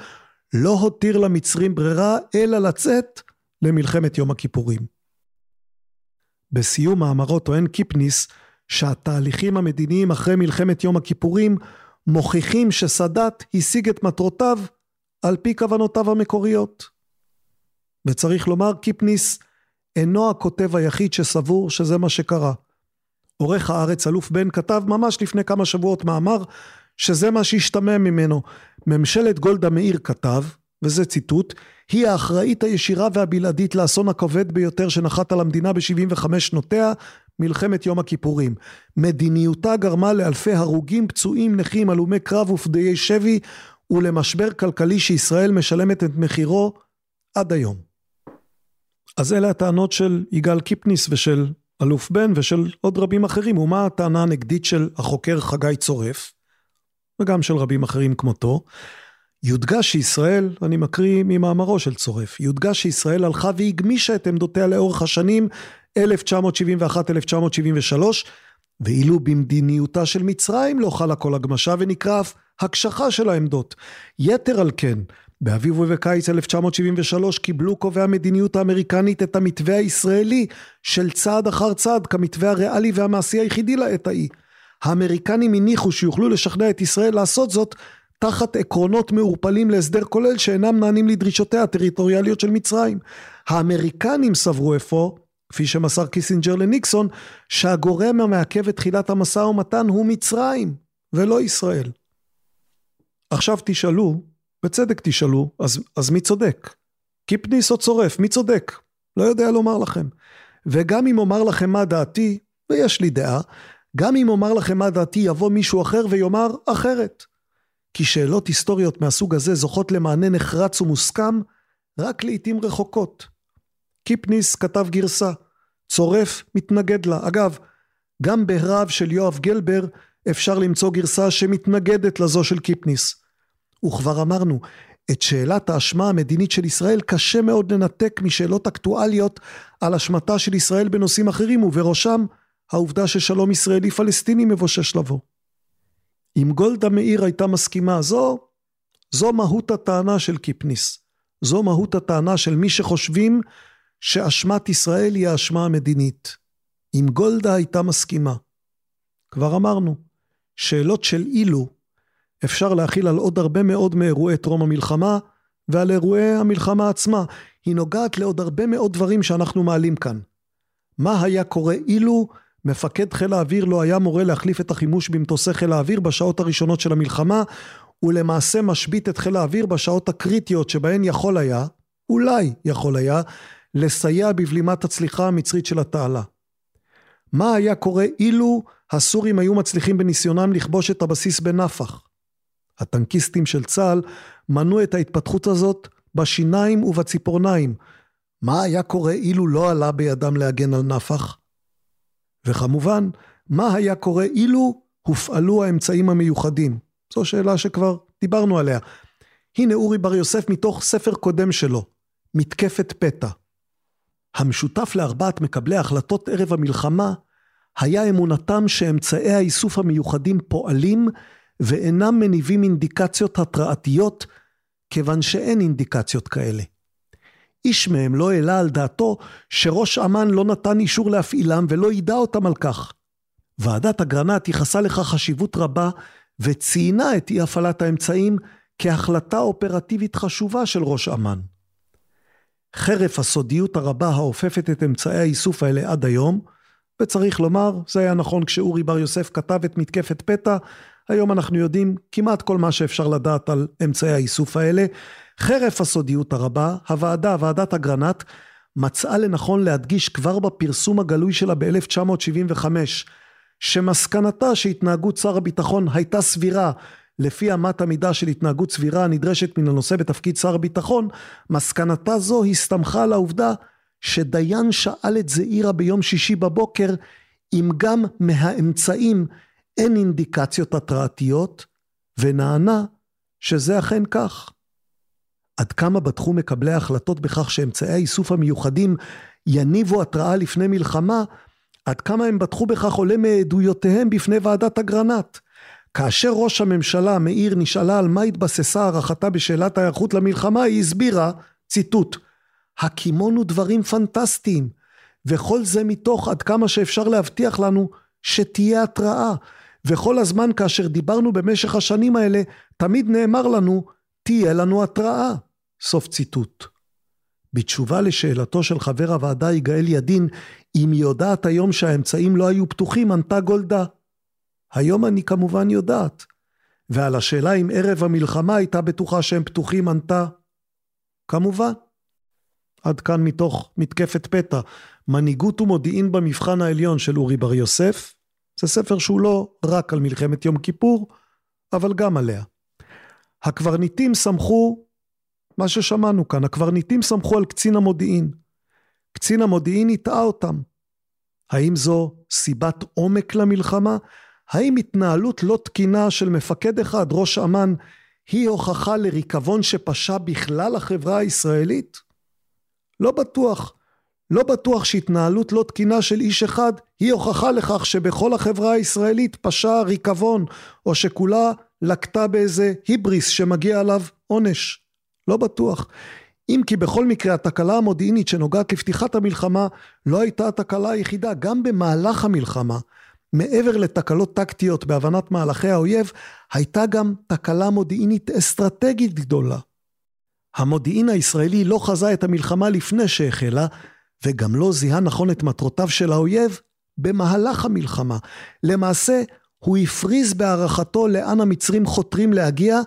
לא הותיר למצרים ברירה אלא לצאת למלחמת יום הכיפורים. בסיום מאמרו טוען קיפניס שהתהליכים המדיניים אחרי מלחמת יום הכיפורים מוכיחים שסאדאת השיג את מטרותיו על פי כוונותיו המקוריות. וצריך לומר, קיפניס אינו הכותב היחיד שסבור שזה מה שקרה. עורך הארץ אלוף בן כתב ממש לפני כמה שבועות מאמר שזה מה שהשתמע ממנו. ממשלת גולדה מאיר כתב, וזה ציטוט, היא האחראית הישירה והבלעדית לאסון הכבד ביותר שנחת על המדינה ב-75 שנותיה, מלחמת יום הכיפורים. מדיניותה גרמה לאלפי הרוגים, פצועים, נכים, הלומי קרב ופדויי שבי, ולמשבר כלכלי שישראל משלמת את מחירו עד היום. אז אלה הטענות של יגאל קיפניס ושל אלוף בן ושל עוד רבים אחרים, ומה הטענה הנגדית של החוקר חגי צורף, וגם של רבים אחרים כמותו. יודגש שישראל, אני מקריא ממאמרו של צורף, יודגש שישראל הלכה והגמישה את עמדותיה לאורך השנים 1971-1973, ואילו במדיניותה של מצרים לא חלה כל הגמשה ונקרא אף הקשחה של העמדות. יתר על כן, באביב ובקיץ 1973 קיבלו קובעי המדיניות האמריקנית את המתווה הישראלי של צעד אחר צעד כמתווה הריאלי והמעשי היחידי לעת ההיא. האמריקנים הניחו שיוכלו לשכנע את ישראל לעשות זאת תחת עקרונות מעורפלים להסדר כולל שאינם נענים לדרישותיה הטריטוריאליות של מצרים. האמריקנים סברו אפוא, כפי שמסר קיסינג'ר לניקסון, שהגורם המעכב את תחילת המשא ומתן הוא מצרים, ולא ישראל. עכשיו תשאלו, בצדק תשאלו, אז, אז מי צודק? קיפניס או צורף, מי צודק? לא יודע לומר לכם. וגם אם אומר לכם מה דעתי, ויש לי דעה, גם אם אומר לכם מה דעתי, יבוא מישהו אחר ויאמר אחרת. כי שאלות היסטוריות מהסוג הזה זוכות למענה נחרץ ומוסכם רק לעיתים רחוקות. קיפניס כתב גרסה, צורף מתנגד לה. אגב, גם בהרב של יואב גלבר אפשר למצוא גרסה שמתנגדת לזו של קיפניס. וכבר אמרנו, את שאלת האשמה המדינית של ישראל קשה מאוד לנתק משאלות אקטואליות על אשמתה של ישראל בנושאים אחרים ובראשם העובדה ששלום ישראלי פלסטיני מבושש לבוא. אם גולדה מאיר הייתה מסכימה, זו, זו מהות הטענה של קיפניס. זו מהות הטענה של מי שחושבים שאשמת ישראל היא האשמה המדינית. אם גולדה הייתה מסכימה. כבר אמרנו, שאלות של אילו אפשר להכיל על עוד הרבה מאוד מאירועי טרום המלחמה ועל אירועי המלחמה עצמה. היא נוגעת לעוד הרבה מאוד דברים שאנחנו מעלים כאן. מה היה קורה אילו מפקד חיל האוויר לא היה מורה להחליף את החימוש במטוסי חיל האוויר בשעות הראשונות של המלחמה, ולמעשה משבית את חיל האוויר בשעות הקריטיות שבהן יכול היה, אולי יכול היה, לסייע בבלימת הצליחה המצרית של התעלה. מה היה קורה אילו הסורים היו מצליחים בניסיונם לכבוש את הבסיס בנפח? הטנקיסטים של צה"ל מנעו את ההתפתחות הזאת בשיניים ובציפורניים. מה היה קורה אילו לא עלה בידם להגן על נפח? וכמובן, מה היה קורה אילו הופעלו האמצעים המיוחדים? זו שאלה שכבר דיברנו עליה. הנה אורי בר יוסף מתוך ספר קודם שלו, מתקפת פתע. המשותף לארבעת מקבלי ההחלטות ערב המלחמה היה אמונתם שאמצעי האיסוף המיוחדים פועלים ואינם מניבים אינדיקציות התרעתיות, כיוון שאין אינדיקציות כאלה. איש מהם לא העלה על דעתו שראש אמ"ן לא נתן אישור להפעילם ולא ידע אותם על כך. ועדת אגרנט ייחסה לכך חשיבות רבה וציינה את אי הפעלת האמצעים כהחלטה אופרטיבית חשובה של ראש אמ"ן. חרף הסודיות הרבה האופפת את אמצעי האיסוף האלה עד היום, וצריך לומר, זה היה נכון כשאורי בר יוסף כתב את מתקפת פתע, היום אנחנו יודעים כמעט כל מה שאפשר לדעת על אמצעי האיסוף האלה. חרף הסודיות הרבה, הוועדה, ועדת אגרנט, מצאה לנכון להדגיש כבר בפרסום הגלוי שלה ב-1975, שמסקנתה שהתנהגות שר הביטחון הייתה סבירה לפי אמת המידה של התנהגות סבירה הנדרשת מן הנושא בתפקיד שר הביטחון, מסקנתה זו הסתמכה על העובדה שדיין שאל את זעירה ביום שישי בבוקר אם גם מהאמצעים אין אינדיקציות התרעתיות, ונענה שזה אכן כך. עד כמה בטחו מקבלי ההחלטות בכך שאמצעי האיסוף המיוחדים יניבו התרעה לפני מלחמה, עד כמה הם בטחו בכך עולה מעדויותיהם בפני ועדת אגרנט. כאשר ראש הממשלה מאיר נשאלה על מה התבססה הערכתה בשאלת ההיערכות למלחמה, היא הסבירה, ציטוט, הקימונו דברים פנטסטיים, וכל זה מתוך עד כמה שאפשר להבטיח לנו שתהיה התראה. וכל הזמן כאשר דיברנו במשך השנים האלה, תמיד נאמר לנו, תהיה לנו התראה. סוף ציטוט. בתשובה לשאלתו של חבר הוועדה יגאל ידין, אם היא יודעת היום שהאמצעים לא היו פתוחים, ענתה גולדה. היום אני כמובן יודעת. ועל השאלה אם ערב המלחמה הייתה בטוחה שהם פתוחים, ענתה, כמובן. עד כאן מתוך מתקפת פתע, מנהיגות ומודיעין במבחן העליון של אורי בר יוסף. זה ספר שהוא לא רק על מלחמת יום כיפור, אבל גם עליה. הקברניטים סמכו, מה ששמענו כאן, הקברניטים סמכו על קצין המודיעין. קצין המודיעין הטעה אותם. האם זו סיבת עומק למלחמה? האם התנהלות לא תקינה של מפקד אחד, ראש אמ"ן, היא הוכחה לריקבון שפשה בכלל החברה הישראלית? לא בטוח. לא בטוח שהתנהלות לא תקינה של איש אחד היא הוכחה לכך שבכל החברה הישראלית פשה ריקבון, או שכולה לקטה באיזה היבריס שמגיע עליו עונש. לא בטוח. אם כי בכל מקרה התקלה המודיעינית שנוגעת לפתיחת המלחמה לא הייתה התקלה היחידה, גם במהלך המלחמה, מעבר לתקלות טקטיות בהבנת מהלכי האויב, הייתה גם תקלה מודיעינית אסטרטגית גדולה. המודיעין הישראלי לא חזה את המלחמה לפני שהחלה, וגם לא זיהה נכון את מטרותיו של האויב במהלך המלחמה. למעשה, הוא הפריז בהערכתו לאן המצרים חותרים להגיע,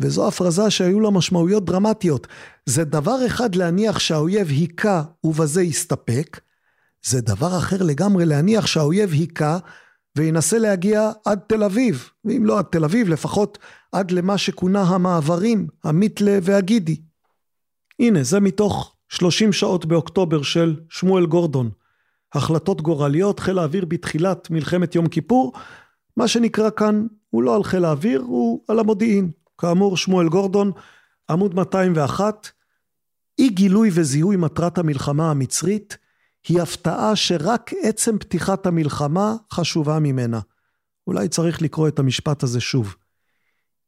וזו הפרזה שהיו לה משמעויות דרמטיות. זה דבר אחד להניח שהאויב היכה ובזה יסתפק, זה דבר אחר לגמרי להניח שהאויב היכה וינסה להגיע עד תל אביב, ואם לא עד תל אביב, לפחות עד למה שכונה המעברים, המיתלה והגידי. הנה, זה מתוך 30 שעות באוקטובר של שמואל גורדון. החלטות גורליות, חיל האוויר בתחילת מלחמת יום כיפור, מה שנקרא כאן הוא לא על חיל האוויר, הוא על המודיעין. כאמור, שמואל גורדון, עמוד 201, אי גילוי וזיהוי מטרת המלחמה המצרית, היא הפתעה שרק עצם פתיחת המלחמה חשובה ממנה. אולי צריך לקרוא את המשפט הזה שוב.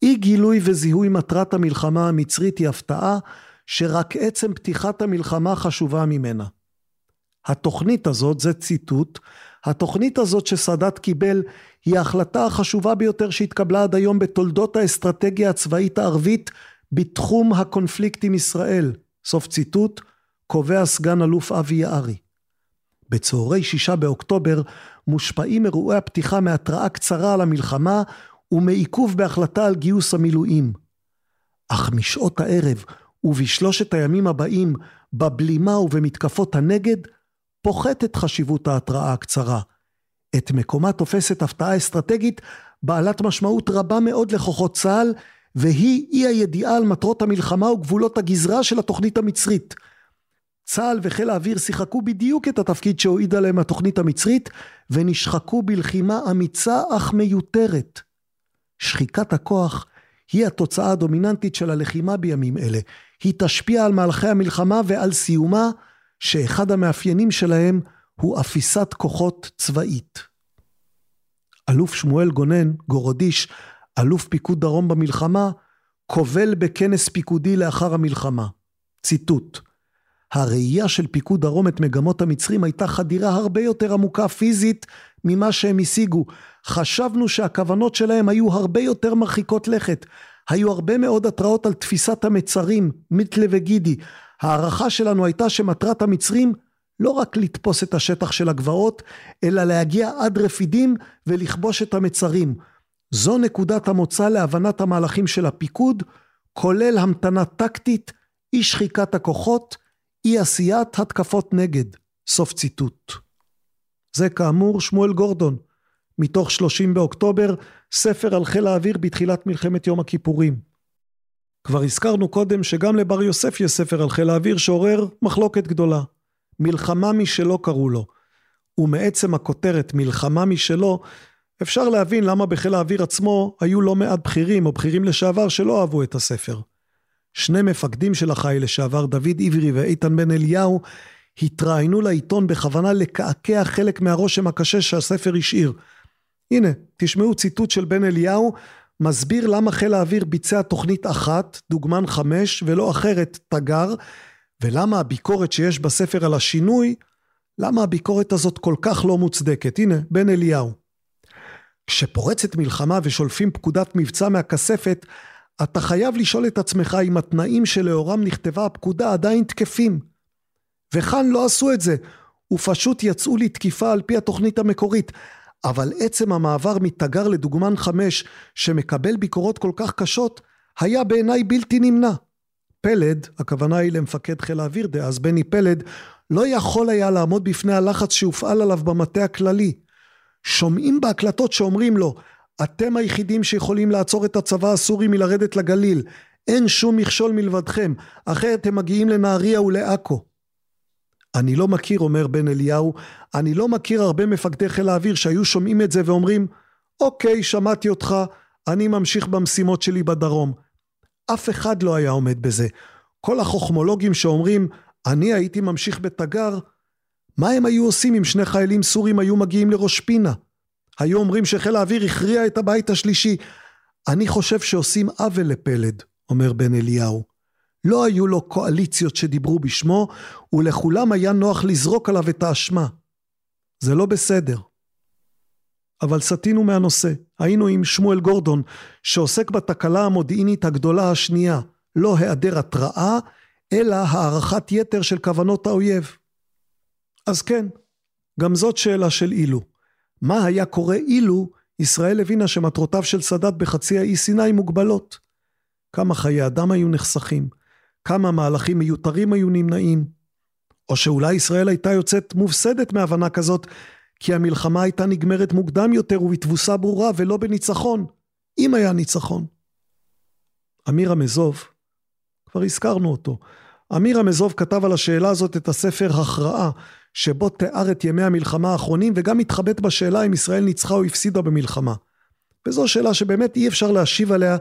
אי גילוי וזיהוי מטרת המלחמה המצרית היא הפתעה שרק עצם פתיחת המלחמה חשובה ממנה. התוכנית הזאת, זה ציטוט, התוכנית הזאת שסאדאת קיבל היא ההחלטה החשובה ביותר שהתקבלה עד היום בתולדות האסטרטגיה הצבאית הערבית בתחום הקונפליקט עם ישראל. סוף ציטוט, קובע סגן אלוף אבי יערי. בצהרי שישה באוקטובר מושפעים אירועי הפתיחה מהתראה קצרה על המלחמה ומעיכוב בהחלטה על גיוס המילואים. אך משעות הערב ובשלושת הימים הבאים, בבלימה ובמתקפות הנגד, פוחתת חשיבות ההתראה הקצרה. את מקומה תופסת הפתעה אסטרטגית בעלת משמעות רבה מאוד לכוחות צה"ל, והיא אי הידיעה על מטרות המלחמה וגבולות הגזרה של התוכנית המצרית. צה"ל וחיל האוויר שיחקו בדיוק את התפקיד שהועידה להם התוכנית המצרית, ונשחקו בלחימה אמיצה אך מיותרת. שחיקת הכוח היא התוצאה הדומיננטית של הלחימה בימים אלה. היא תשפיע על מהלכי המלחמה ועל סיומה, שאחד המאפיינים שלהם הוא אפיסת כוחות צבאית. אלוף שמואל גונן, גורודיש, אלוף פיקוד דרום במלחמה, קובל בכנס פיקודי לאחר המלחמה. ציטוט: הראייה של פיקוד דרום את מגמות המצרים הייתה חדירה הרבה יותר עמוקה פיזית ממה שהם השיגו. חשבנו שהכוונות שלהם היו הרבה יותר מרחיקות לכת. היו הרבה מאוד התראות על תפיסת המצרים, מיתלה וגידי. ההערכה שלנו הייתה שמטרת המצרים לא רק לתפוס את השטח של הגבעות, אלא להגיע עד רפידים ולכבוש את המצרים. זו נקודת המוצא להבנת המהלכים של הפיקוד, כולל המתנה טקטית, אי שחיקת הכוחות, אי עשיית התקפות נגד. סוף ציטוט. זה כאמור שמואל גורדון, מתוך 30 באוקטובר, ספר על חיל האוויר בתחילת מלחמת יום הכיפורים. כבר הזכרנו קודם שגם לבר יוסף יש ספר על חיל האוויר שעורר מחלוקת גדולה. מלחמה משלו קראו לו. ומעצם הכותרת מלחמה משלו, אפשר להבין למה בחיל האוויר עצמו היו לא מעט בכירים או בכירים לשעבר שלא אהבו את הספר. שני מפקדים של החיל לשעבר, דוד עברי ואיתן בן אליהו, התראיינו לעיתון בכוונה לקעקע חלק מהרושם הקשה שהספר השאיר. הנה, תשמעו ציטוט של בן אליהו, מסביר למה חיל האוויר ביצע תוכנית אחת, דוגמן חמש, ולא אחרת, תגר, ולמה הביקורת שיש בספר על השינוי, למה הביקורת הזאת כל כך לא מוצדקת. הנה, בן אליהו. כשפורצת מלחמה ושולפים פקודת מבצע מהכספת, אתה חייב לשאול את עצמך אם התנאים שלאורם נכתבה הפקודה עדיין תקפים. וכאן לא עשו את זה, ופשוט יצאו לתקיפה על פי התוכנית המקורית. אבל עצם המעבר מתגר לדוגמן חמש, שמקבל ביקורות כל כך קשות, היה בעיניי בלתי נמנע. פלד, הכוונה היא למפקד חיל האוויר דאז, בני פלד, לא יכול היה לעמוד בפני הלחץ שהופעל עליו במטה הכללי. שומעים בהקלטות שאומרים לו, אתם היחידים שיכולים לעצור את הצבא הסורי מלרדת לגליל. אין שום מכשול מלבדכם, אחרת הם מגיעים לנהריה ולעכו. אני לא מכיר, אומר בן אליהו, אני לא מכיר הרבה מפקדי חיל האוויר שהיו שומעים את זה ואומרים, אוקיי, שמעתי אותך, אני ממשיך במשימות שלי בדרום. אף אחד לא היה עומד בזה. כל החוכמולוגים שאומרים, אני הייתי ממשיך בתגר, מה הם היו עושים אם שני חיילים סורים היו מגיעים לראש פינה? היו אומרים שחיל האוויר הכריע את הבית השלישי. אני חושב שעושים עוול לפלד, אומר בן אליהו. לא היו לו קואליציות שדיברו בשמו, ולכולם היה נוח לזרוק עליו את האשמה. זה לא בסדר. אבל סטינו מהנושא. היינו עם שמואל גורדון, שעוסק בתקלה המודיעינית הגדולה השנייה, לא היעדר התראה, אלא הערכת יתר של כוונות האויב. אז כן, גם זאת שאלה של אילו. מה היה קורה אילו ישראל הבינה שמטרותיו של סאדאת בחצי האי סיני מוגבלות? כמה חיי אדם היו נחסכים? כמה מהלכים מיותרים היו נמנעים? או שאולי ישראל הייתה יוצאת מופסדת מהבנה כזאת, כי המלחמה הייתה נגמרת מוקדם יותר ובתבוסה ברורה ולא בניצחון, אם היה ניצחון. אמיר המזוב, כבר הזכרנו אותו, אמיר המזוב כתב על השאלה הזאת את הספר הכרעה, שבו תיאר את ימי המלחמה האחרונים וגם התחבט בשאלה אם ישראל ניצחה או הפסידה במלחמה. וזו שאלה שבאמת אי אפשר להשיב עליה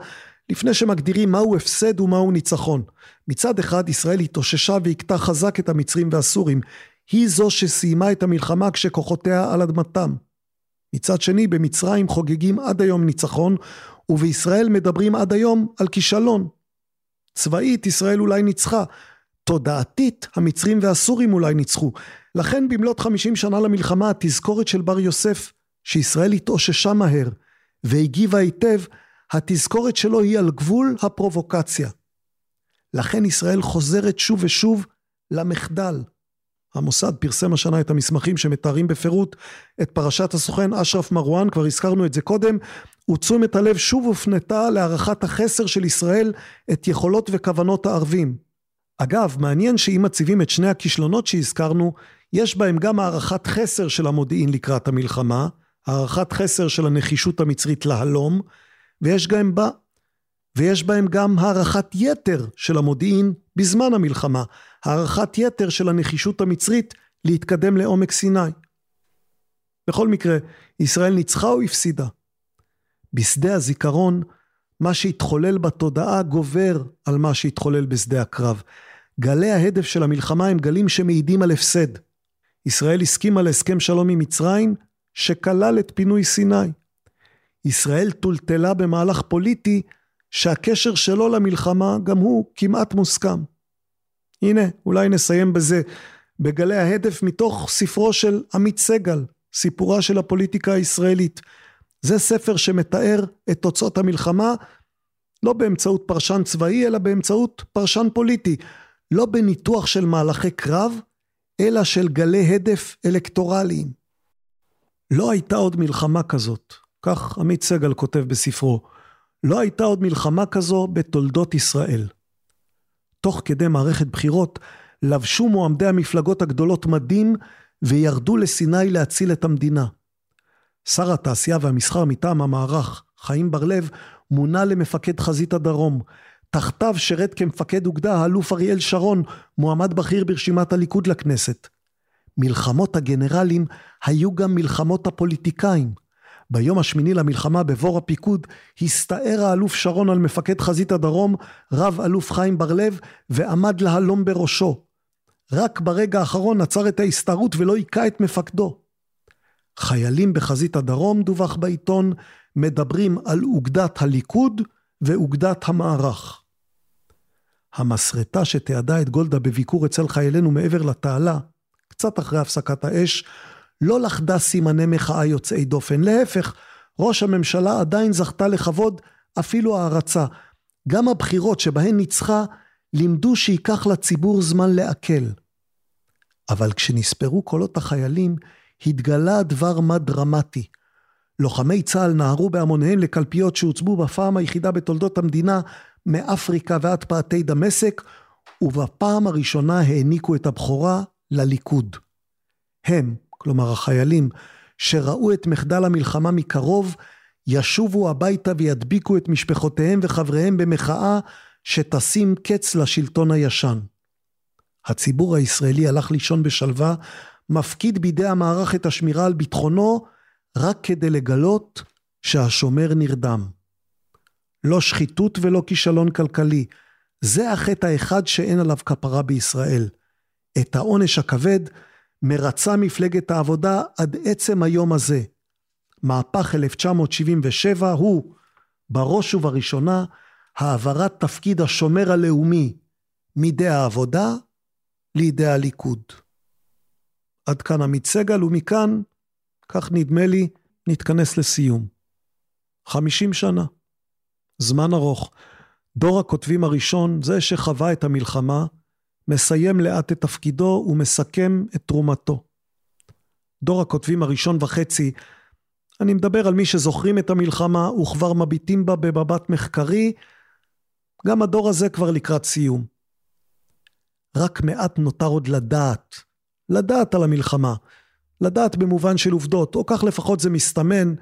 לפני שמגדירים מהו הפסד ומהו ניצחון. מצד אחד ישראל התאוששה והכתה חזק את המצרים והסורים. היא זו שסיימה את המלחמה כשכוחותיה על אדמתם. מצד שני במצרים חוגגים עד היום ניצחון ובישראל מדברים עד היום על כישלון. צבאית ישראל אולי ניצחה, תודעתית המצרים והסורים אולי ניצחו. לכן במלאת חמישים שנה למלחמה התזכורת של בר יוסף שישראל התאוששה מהר והגיבה היטב התזכורת שלו היא על גבול הפרובוקציה. לכן ישראל חוזרת שוב ושוב למחדל. המוסד פרסם השנה את המסמכים שמתארים בפירוט את פרשת הסוכן אשרף מרואן, כבר הזכרנו את זה קודם, ותשומת הלב שוב הופנתה להערכת החסר של ישראל את יכולות וכוונות הערבים. אגב, מעניין שאם מציבים את שני הכישלונות שהזכרנו, יש בהם גם הערכת חסר של המודיעין לקראת המלחמה, הערכת חסר של הנחישות המצרית להלום, ויש גם בה, ויש בהם גם הערכת יתר של המודיעין בזמן המלחמה, הערכת יתר של הנחישות המצרית להתקדם לעומק סיני. בכל מקרה, ישראל ניצחה או הפסידה? בשדה הזיכרון, מה שהתחולל בתודעה גובר על מה שהתחולל בשדה הקרב. גלי ההדף של המלחמה הם גלים שמעידים על הפסד. ישראל הסכימה להסכם שלום עם מצרים, שכלל את פינוי סיני. ישראל טולטלה במהלך פוליטי שהקשר שלו למלחמה גם הוא כמעט מוסכם. הנה, אולי נסיים בזה, בגלי ההדף מתוך ספרו של עמית סגל, סיפורה של הפוליטיקה הישראלית. זה ספר שמתאר את תוצאות המלחמה לא באמצעות פרשן צבאי, אלא באמצעות פרשן פוליטי. לא בניתוח של מהלכי קרב, אלא של גלי הדף אלקטורליים. לא הייתה עוד מלחמה כזאת, כך עמית סגל כותב בספרו, לא הייתה עוד מלחמה כזו בתולדות ישראל. תוך כדי מערכת בחירות, לבשו מועמדי המפלגות הגדולות מדים וירדו לסיני להציל את המדינה. שר התעשייה והמסחר מטעם המערך, חיים בר-לב, מונה למפקד חזית הדרום. תחתיו שירת כמפקד אוגדה האלוף אריאל שרון, מועמד בכיר ברשימת הליכוד לכנסת. מלחמות הגנרלים היו גם מלחמות הפוליטיקאים. ביום השמיני למלחמה בבור הפיקוד הסתער האלוף שרון על מפקד חזית הדרום, רב אלוף חיים בר-לב, ועמד להלום בראשו. רק ברגע האחרון עצר את ההסתערות ולא היכה את מפקדו. חיילים בחזית הדרום, דווח בעיתון, מדברים על אוגדת הליכוד ואוגדת המערך. המסרטה שתיעדה את גולדה בביקור אצל חיילינו מעבר לתעלה, קצת אחרי הפסקת האש, לא לכדה סימני מחאה יוצאי דופן. להפך, ראש הממשלה עדיין זכתה לכבוד, אפילו הערצה. גם הבחירות שבהן ניצחה, לימדו שייקח לציבור זמן לעכל. אבל כשנספרו קולות החיילים, התגלה דבר מה דרמטי. לוחמי צה"ל נהרו בהמוניהם לקלפיות שהוצבו בפעם היחידה בתולדות המדינה מאפריקה ועד פאתי דמשק, ובפעם הראשונה העניקו את הבכורה לליכוד. הם, כלומר החיילים, שראו את מחדל המלחמה מקרוב, ישובו הביתה וידביקו את משפחותיהם וחבריהם במחאה שתשים קץ לשלטון הישן. הציבור הישראלי הלך לישון בשלווה, מפקיד בידי המערך את השמירה על ביטחונו, רק כדי לגלות שהשומר נרדם. לא שחיתות ולא כישלון כלכלי. זה החטא האחד שאין עליו כפרה בישראל. את העונש הכבד מרצה מפלגת העבודה עד עצם היום הזה. מהפך 1977 הוא, בראש ובראשונה, העברת תפקיד השומר הלאומי מידי העבודה לידי הליכוד. עד כאן עמית סגל, ומכאן, כך נדמה לי, נתכנס לסיום. 50 שנה. זמן ארוך. דור הכותבים הראשון, זה שחווה את המלחמה, מסיים לאט את תפקידו ומסכם את תרומתו. דור הכותבים הראשון וחצי, אני מדבר על מי שזוכרים את המלחמה וכבר מביטים בה במבט מחקרי, גם הדור הזה כבר לקראת סיום. רק מעט נותר עוד לדעת, לדעת על המלחמה, לדעת במובן של עובדות, או כך לפחות זה מסתמן,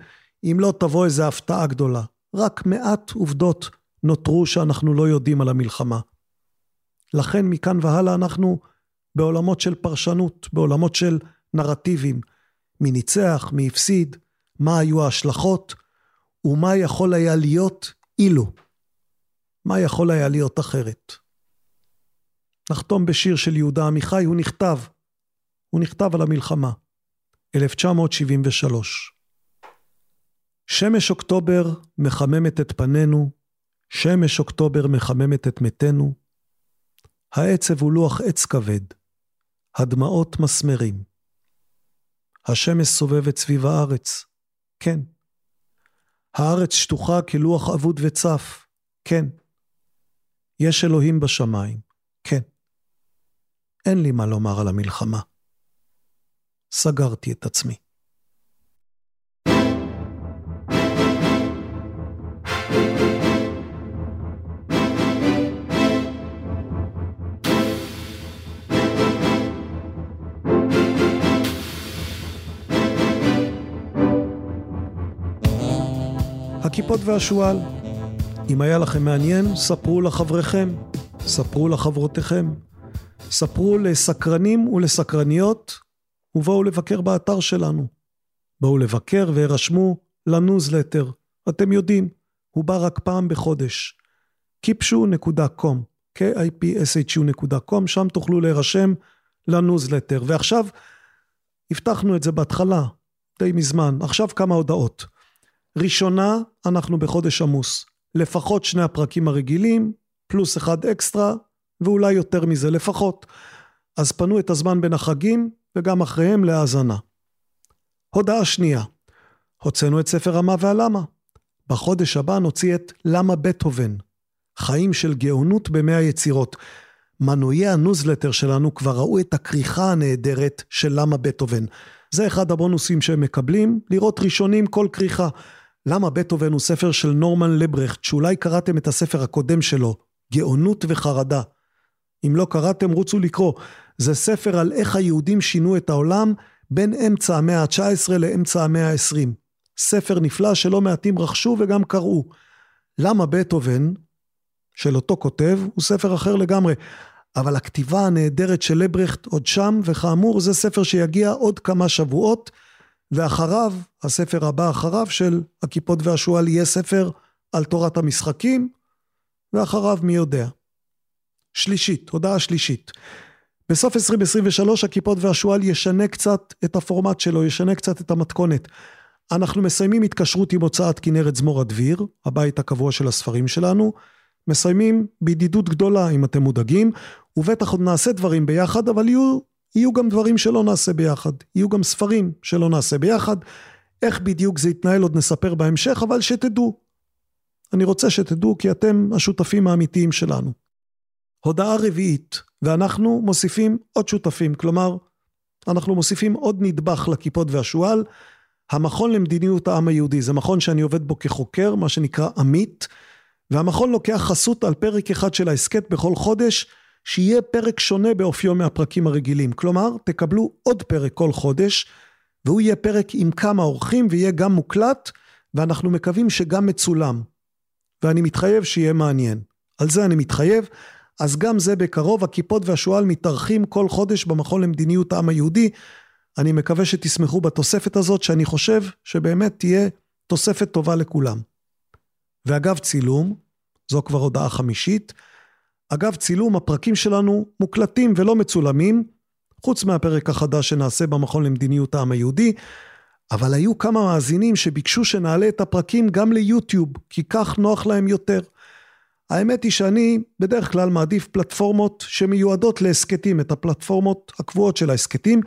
אם לא תבוא איזו הפתעה גדולה. רק מעט עובדות נותרו שאנחנו לא יודעים על המלחמה. לכן מכאן והלאה אנחנו בעולמות של פרשנות, בעולמות של נרטיבים, מי ניצח, מי הפסיד, מה היו ההשלכות, ומה יכול היה להיות אילו. מה יכול היה להיות אחרת. נחתום בשיר של יהודה עמיחי, הוא נכתב, הוא נכתב על המלחמה, 1973. שמש אוקטובר מחממת את פנינו, שמש אוקטובר מחממת את מתינו. העצב הוא לוח עץ כבד, הדמעות מסמרים. השמש סובבת סביב הארץ, כן. הארץ שטוחה כלוח אבוד וצף, כן. יש אלוהים בשמיים, כן. אין לי מה לומר על המלחמה. סגרתי את עצמי. הקיפוד והשועל. אם היה לכם מעניין, ספרו לחבריכם, ספרו לחברותיכם, ספרו לסקרנים ולסקרניות, ובואו לבקר באתר שלנו. בואו לבקר והירשמו לניוזלטר. אתם יודעים, הוא בא רק פעם בחודש. kipshu.com, k-i-p-s-h-u.com, שם תוכלו להירשם לניוזלטר. ועכשיו, הבטחנו את זה בהתחלה, די מזמן, עכשיו כמה הודעות. ראשונה, אנחנו בחודש עמוס. לפחות שני הפרקים הרגילים, פלוס אחד אקסטרה, ואולי יותר מזה לפחות. אז פנו את הזמן בין החגים, וגם אחריהם להאזנה. הודעה שנייה, הוצאנו את ספר המה והלמה. בחודש הבא נוציא את למה בטהובן, חיים של גאונות במאה היצירות. מנויי הניוזלטר שלנו כבר ראו את הכריכה הנהדרת של למה בטהובן. זה אחד הבונוסים שהם מקבלים, לראות ראשונים כל כריכה. למה בטהובן הוא ספר של נורמן לברכט, שאולי קראתם את הספר הקודם שלו, גאונות וחרדה. אם לא קראתם, רוצו לקרוא. זה ספר על איך היהודים שינו את העולם בין אמצע המאה ה-19 לאמצע המאה ה-20. ספר נפלא שלא מעטים רכשו וגם קראו. למה בטהובן, של אותו כותב, הוא ספר אחר לגמרי. אבל הכתיבה הנהדרת של לברכט עוד שם, וכאמור זה ספר שיגיע עוד כמה שבועות, ואחריו, הספר הבא אחריו של הכיפות והשועל יהיה ספר על תורת המשחקים, ואחריו מי יודע. שלישית, הודעה שלישית. בסוף 2023 הכיפות והשועל ישנה קצת את הפורמט שלו, ישנה קצת את המתכונת. אנחנו מסיימים התקשרות עם הוצאת כנרת זמור הדביר, הבית הקבוע של הספרים שלנו. מסיימים בידידות גדולה אם אתם מודאגים, ובטח עוד נעשה דברים ביחד, אבל יהיו, יהיו גם דברים שלא נעשה ביחד. יהיו גם ספרים שלא נעשה ביחד. איך בדיוק זה יתנהל עוד נספר בהמשך, אבל שתדעו. אני רוצה שתדעו כי אתם השותפים האמיתיים שלנו. הודעה רביעית, ואנחנו מוסיפים עוד שותפים, כלומר, אנחנו מוסיפים עוד נדבך לכיפות והשועל. המכון למדיניות העם היהודי, זה מכון שאני עובד בו כחוקר, מה שנקרא עמית, והמכון לוקח חסות על פרק אחד של ההסכת בכל חודש, שיהיה פרק שונה באופיו מהפרקים הרגילים. כלומר, תקבלו עוד פרק כל חודש, והוא יהיה פרק עם כמה אורחים ויהיה גם מוקלט, ואנחנו מקווים שגם מצולם. ואני מתחייב שיהיה מעניין. על זה אני מתחייב. אז גם זה בקרוב, הכיפות והשועל מתארחים כל חודש במכון למדיניות העם היהודי. אני מקווה שתשמחו בתוספת הזאת, שאני חושב שבאמת תהיה תוספת טובה לכולם. ואגב צילום, זו כבר הודעה חמישית, אגב צילום, הפרקים שלנו מוקלטים ולא מצולמים, חוץ מהפרק החדש שנעשה במכון למדיניות העם היהודי, אבל היו כמה מאזינים שביקשו שנעלה את הפרקים גם ליוטיוב, כי כך נוח להם יותר. האמת היא שאני בדרך כלל מעדיף פלטפורמות שמיועדות להסכתים, את הפלטפורמות הקבועות של ההסכתים,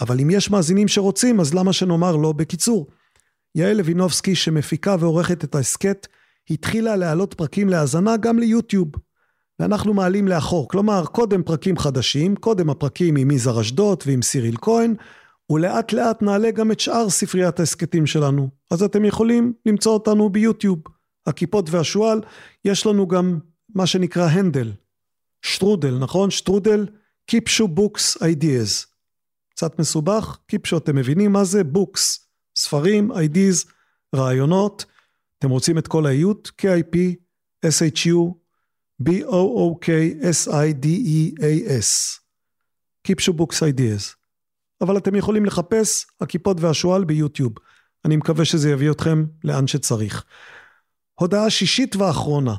אבל אם יש מאזינים שרוצים, אז למה שנאמר לא בקיצור. יעל לוינובסקי שמפיקה ועורכת את ההסכת, התחילה להעלות פרקים להאזנה גם ליוטיוב. ואנחנו מעלים לאחור, כלומר קודם פרקים חדשים, קודם הפרקים עם יזהר אשדוד ועם סיריל כהן, ולאט לאט נעלה גם את שאר ספריית ההסכתים שלנו. אז אתם יכולים למצוא אותנו ביוטיוב. הכיפות והשועל, יש לנו גם מה שנקרא הנדל, שטרודל, נכון? שטרודל, Kipshu Books Ideas. קצת מסובך, Kipshu, אתם מבינים מה זה? books, ספרים, ideas, רעיונות. אתם רוצים את כל האיות? KIP, SHU, B-O-O-K-S-I-D-E-A-S. Kipshu Books Ideas. אבל אתם יכולים לחפש הקיפוד והשועל ביוטיוב. אני מקווה שזה יביא אתכם לאן שצריך. הודעה שישית ואחרונה.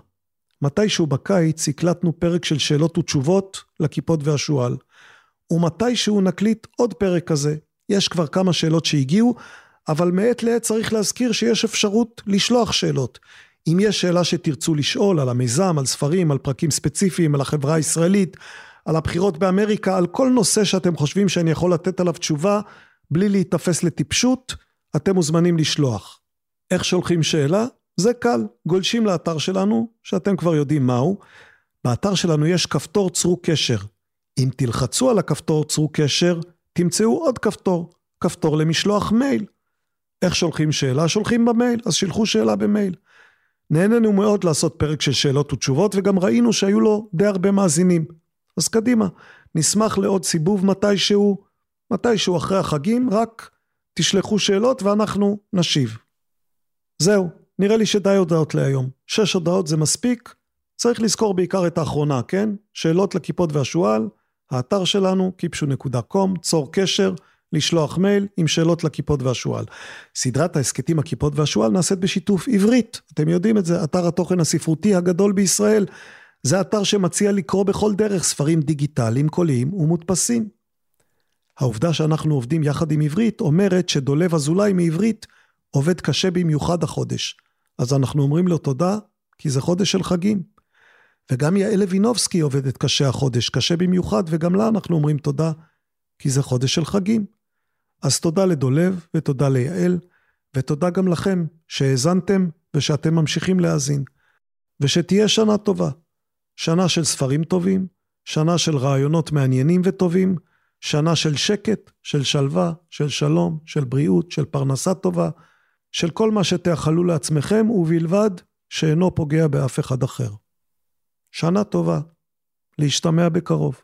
מתישהו בקיץ הקלטנו פרק של שאלות ותשובות לכיפות והשועל. ומתישהו נקליט עוד פרק כזה. יש כבר כמה שאלות שהגיעו, אבל מעת לעת צריך להזכיר שיש אפשרות לשלוח שאלות. אם יש שאלה שתרצו לשאול על המיזם, על ספרים, על פרקים ספציפיים, על החברה הישראלית, על הבחירות באמריקה, על כל נושא שאתם חושבים שאני יכול לתת עליו תשובה, בלי להיתפס לטיפשות, אתם מוזמנים לשלוח. איך שולחים שאלה? זה קל, גולשים לאתר שלנו, שאתם כבר יודעים מהו. באתר שלנו יש כפתור צרו קשר. אם תלחצו על הכפתור צרו קשר, תמצאו עוד כפתור, כפתור למשלוח מייל. איך שולחים שאלה? שולחים במייל, אז שילחו שאלה במייל. נהנינו מאוד לעשות פרק של שאלות ותשובות, וגם ראינו שהיו לו די הרבה מאזינים. אז קדימה, נשמח לעוד סיבוב מתישהו, מתישהו אחרי החגים, רק תשלחו שאלות ואנחנו נשיב. זהו, נראה לי שדי הודעות להיום. שש הודעות זה מספיק, צריך לזכור בעיקר את האחרונה, כן? שאלות לכיפות והשועל, האתר שלנו, kipshu.com, צור קשר, לשלוח מייל עם שאלות לכיפות והשועל. סדרת ההסכתים הכיפות והשועל נעשית בשיתוף עברית, אתם יודעים את זה, אתר התוכן הספרותי הגדול בישראל. זה אתר שמציע לקרוא בכל דרך ספרים דיגיטליים, קוליים ומודפסים. העובדה שאנחנו עובדים יחד עם עברית אומרת שדולב אזולאי מעברית עובד קשה במיוחד החודש. אז אנחנו אומרים לו תודה, כי זה חודש של חגים. וגם יעל לוינובסקי עובדת קשה החודש, קשה במיוחד, וגם לה אנחנו אומרים תודה, כי זה חודש של חגים. אז תודה לדולב, ותודה ליעל, ותודה גם לכם שהאזנתם ושאתם ממשיכים להאזין. ושתהיה שנה טובה. שנה של ספרים טובים, שנה של רעיונות מעניינים וטובים, שנה של שקט, של שלווה, של שלום, של בריאות, של פרנסה טובה, של כל מה שתאכלו לעצמכם, ובלבד שאינו פוגע באף אחד אחר. שנה טובה. להשתמע בקרוב.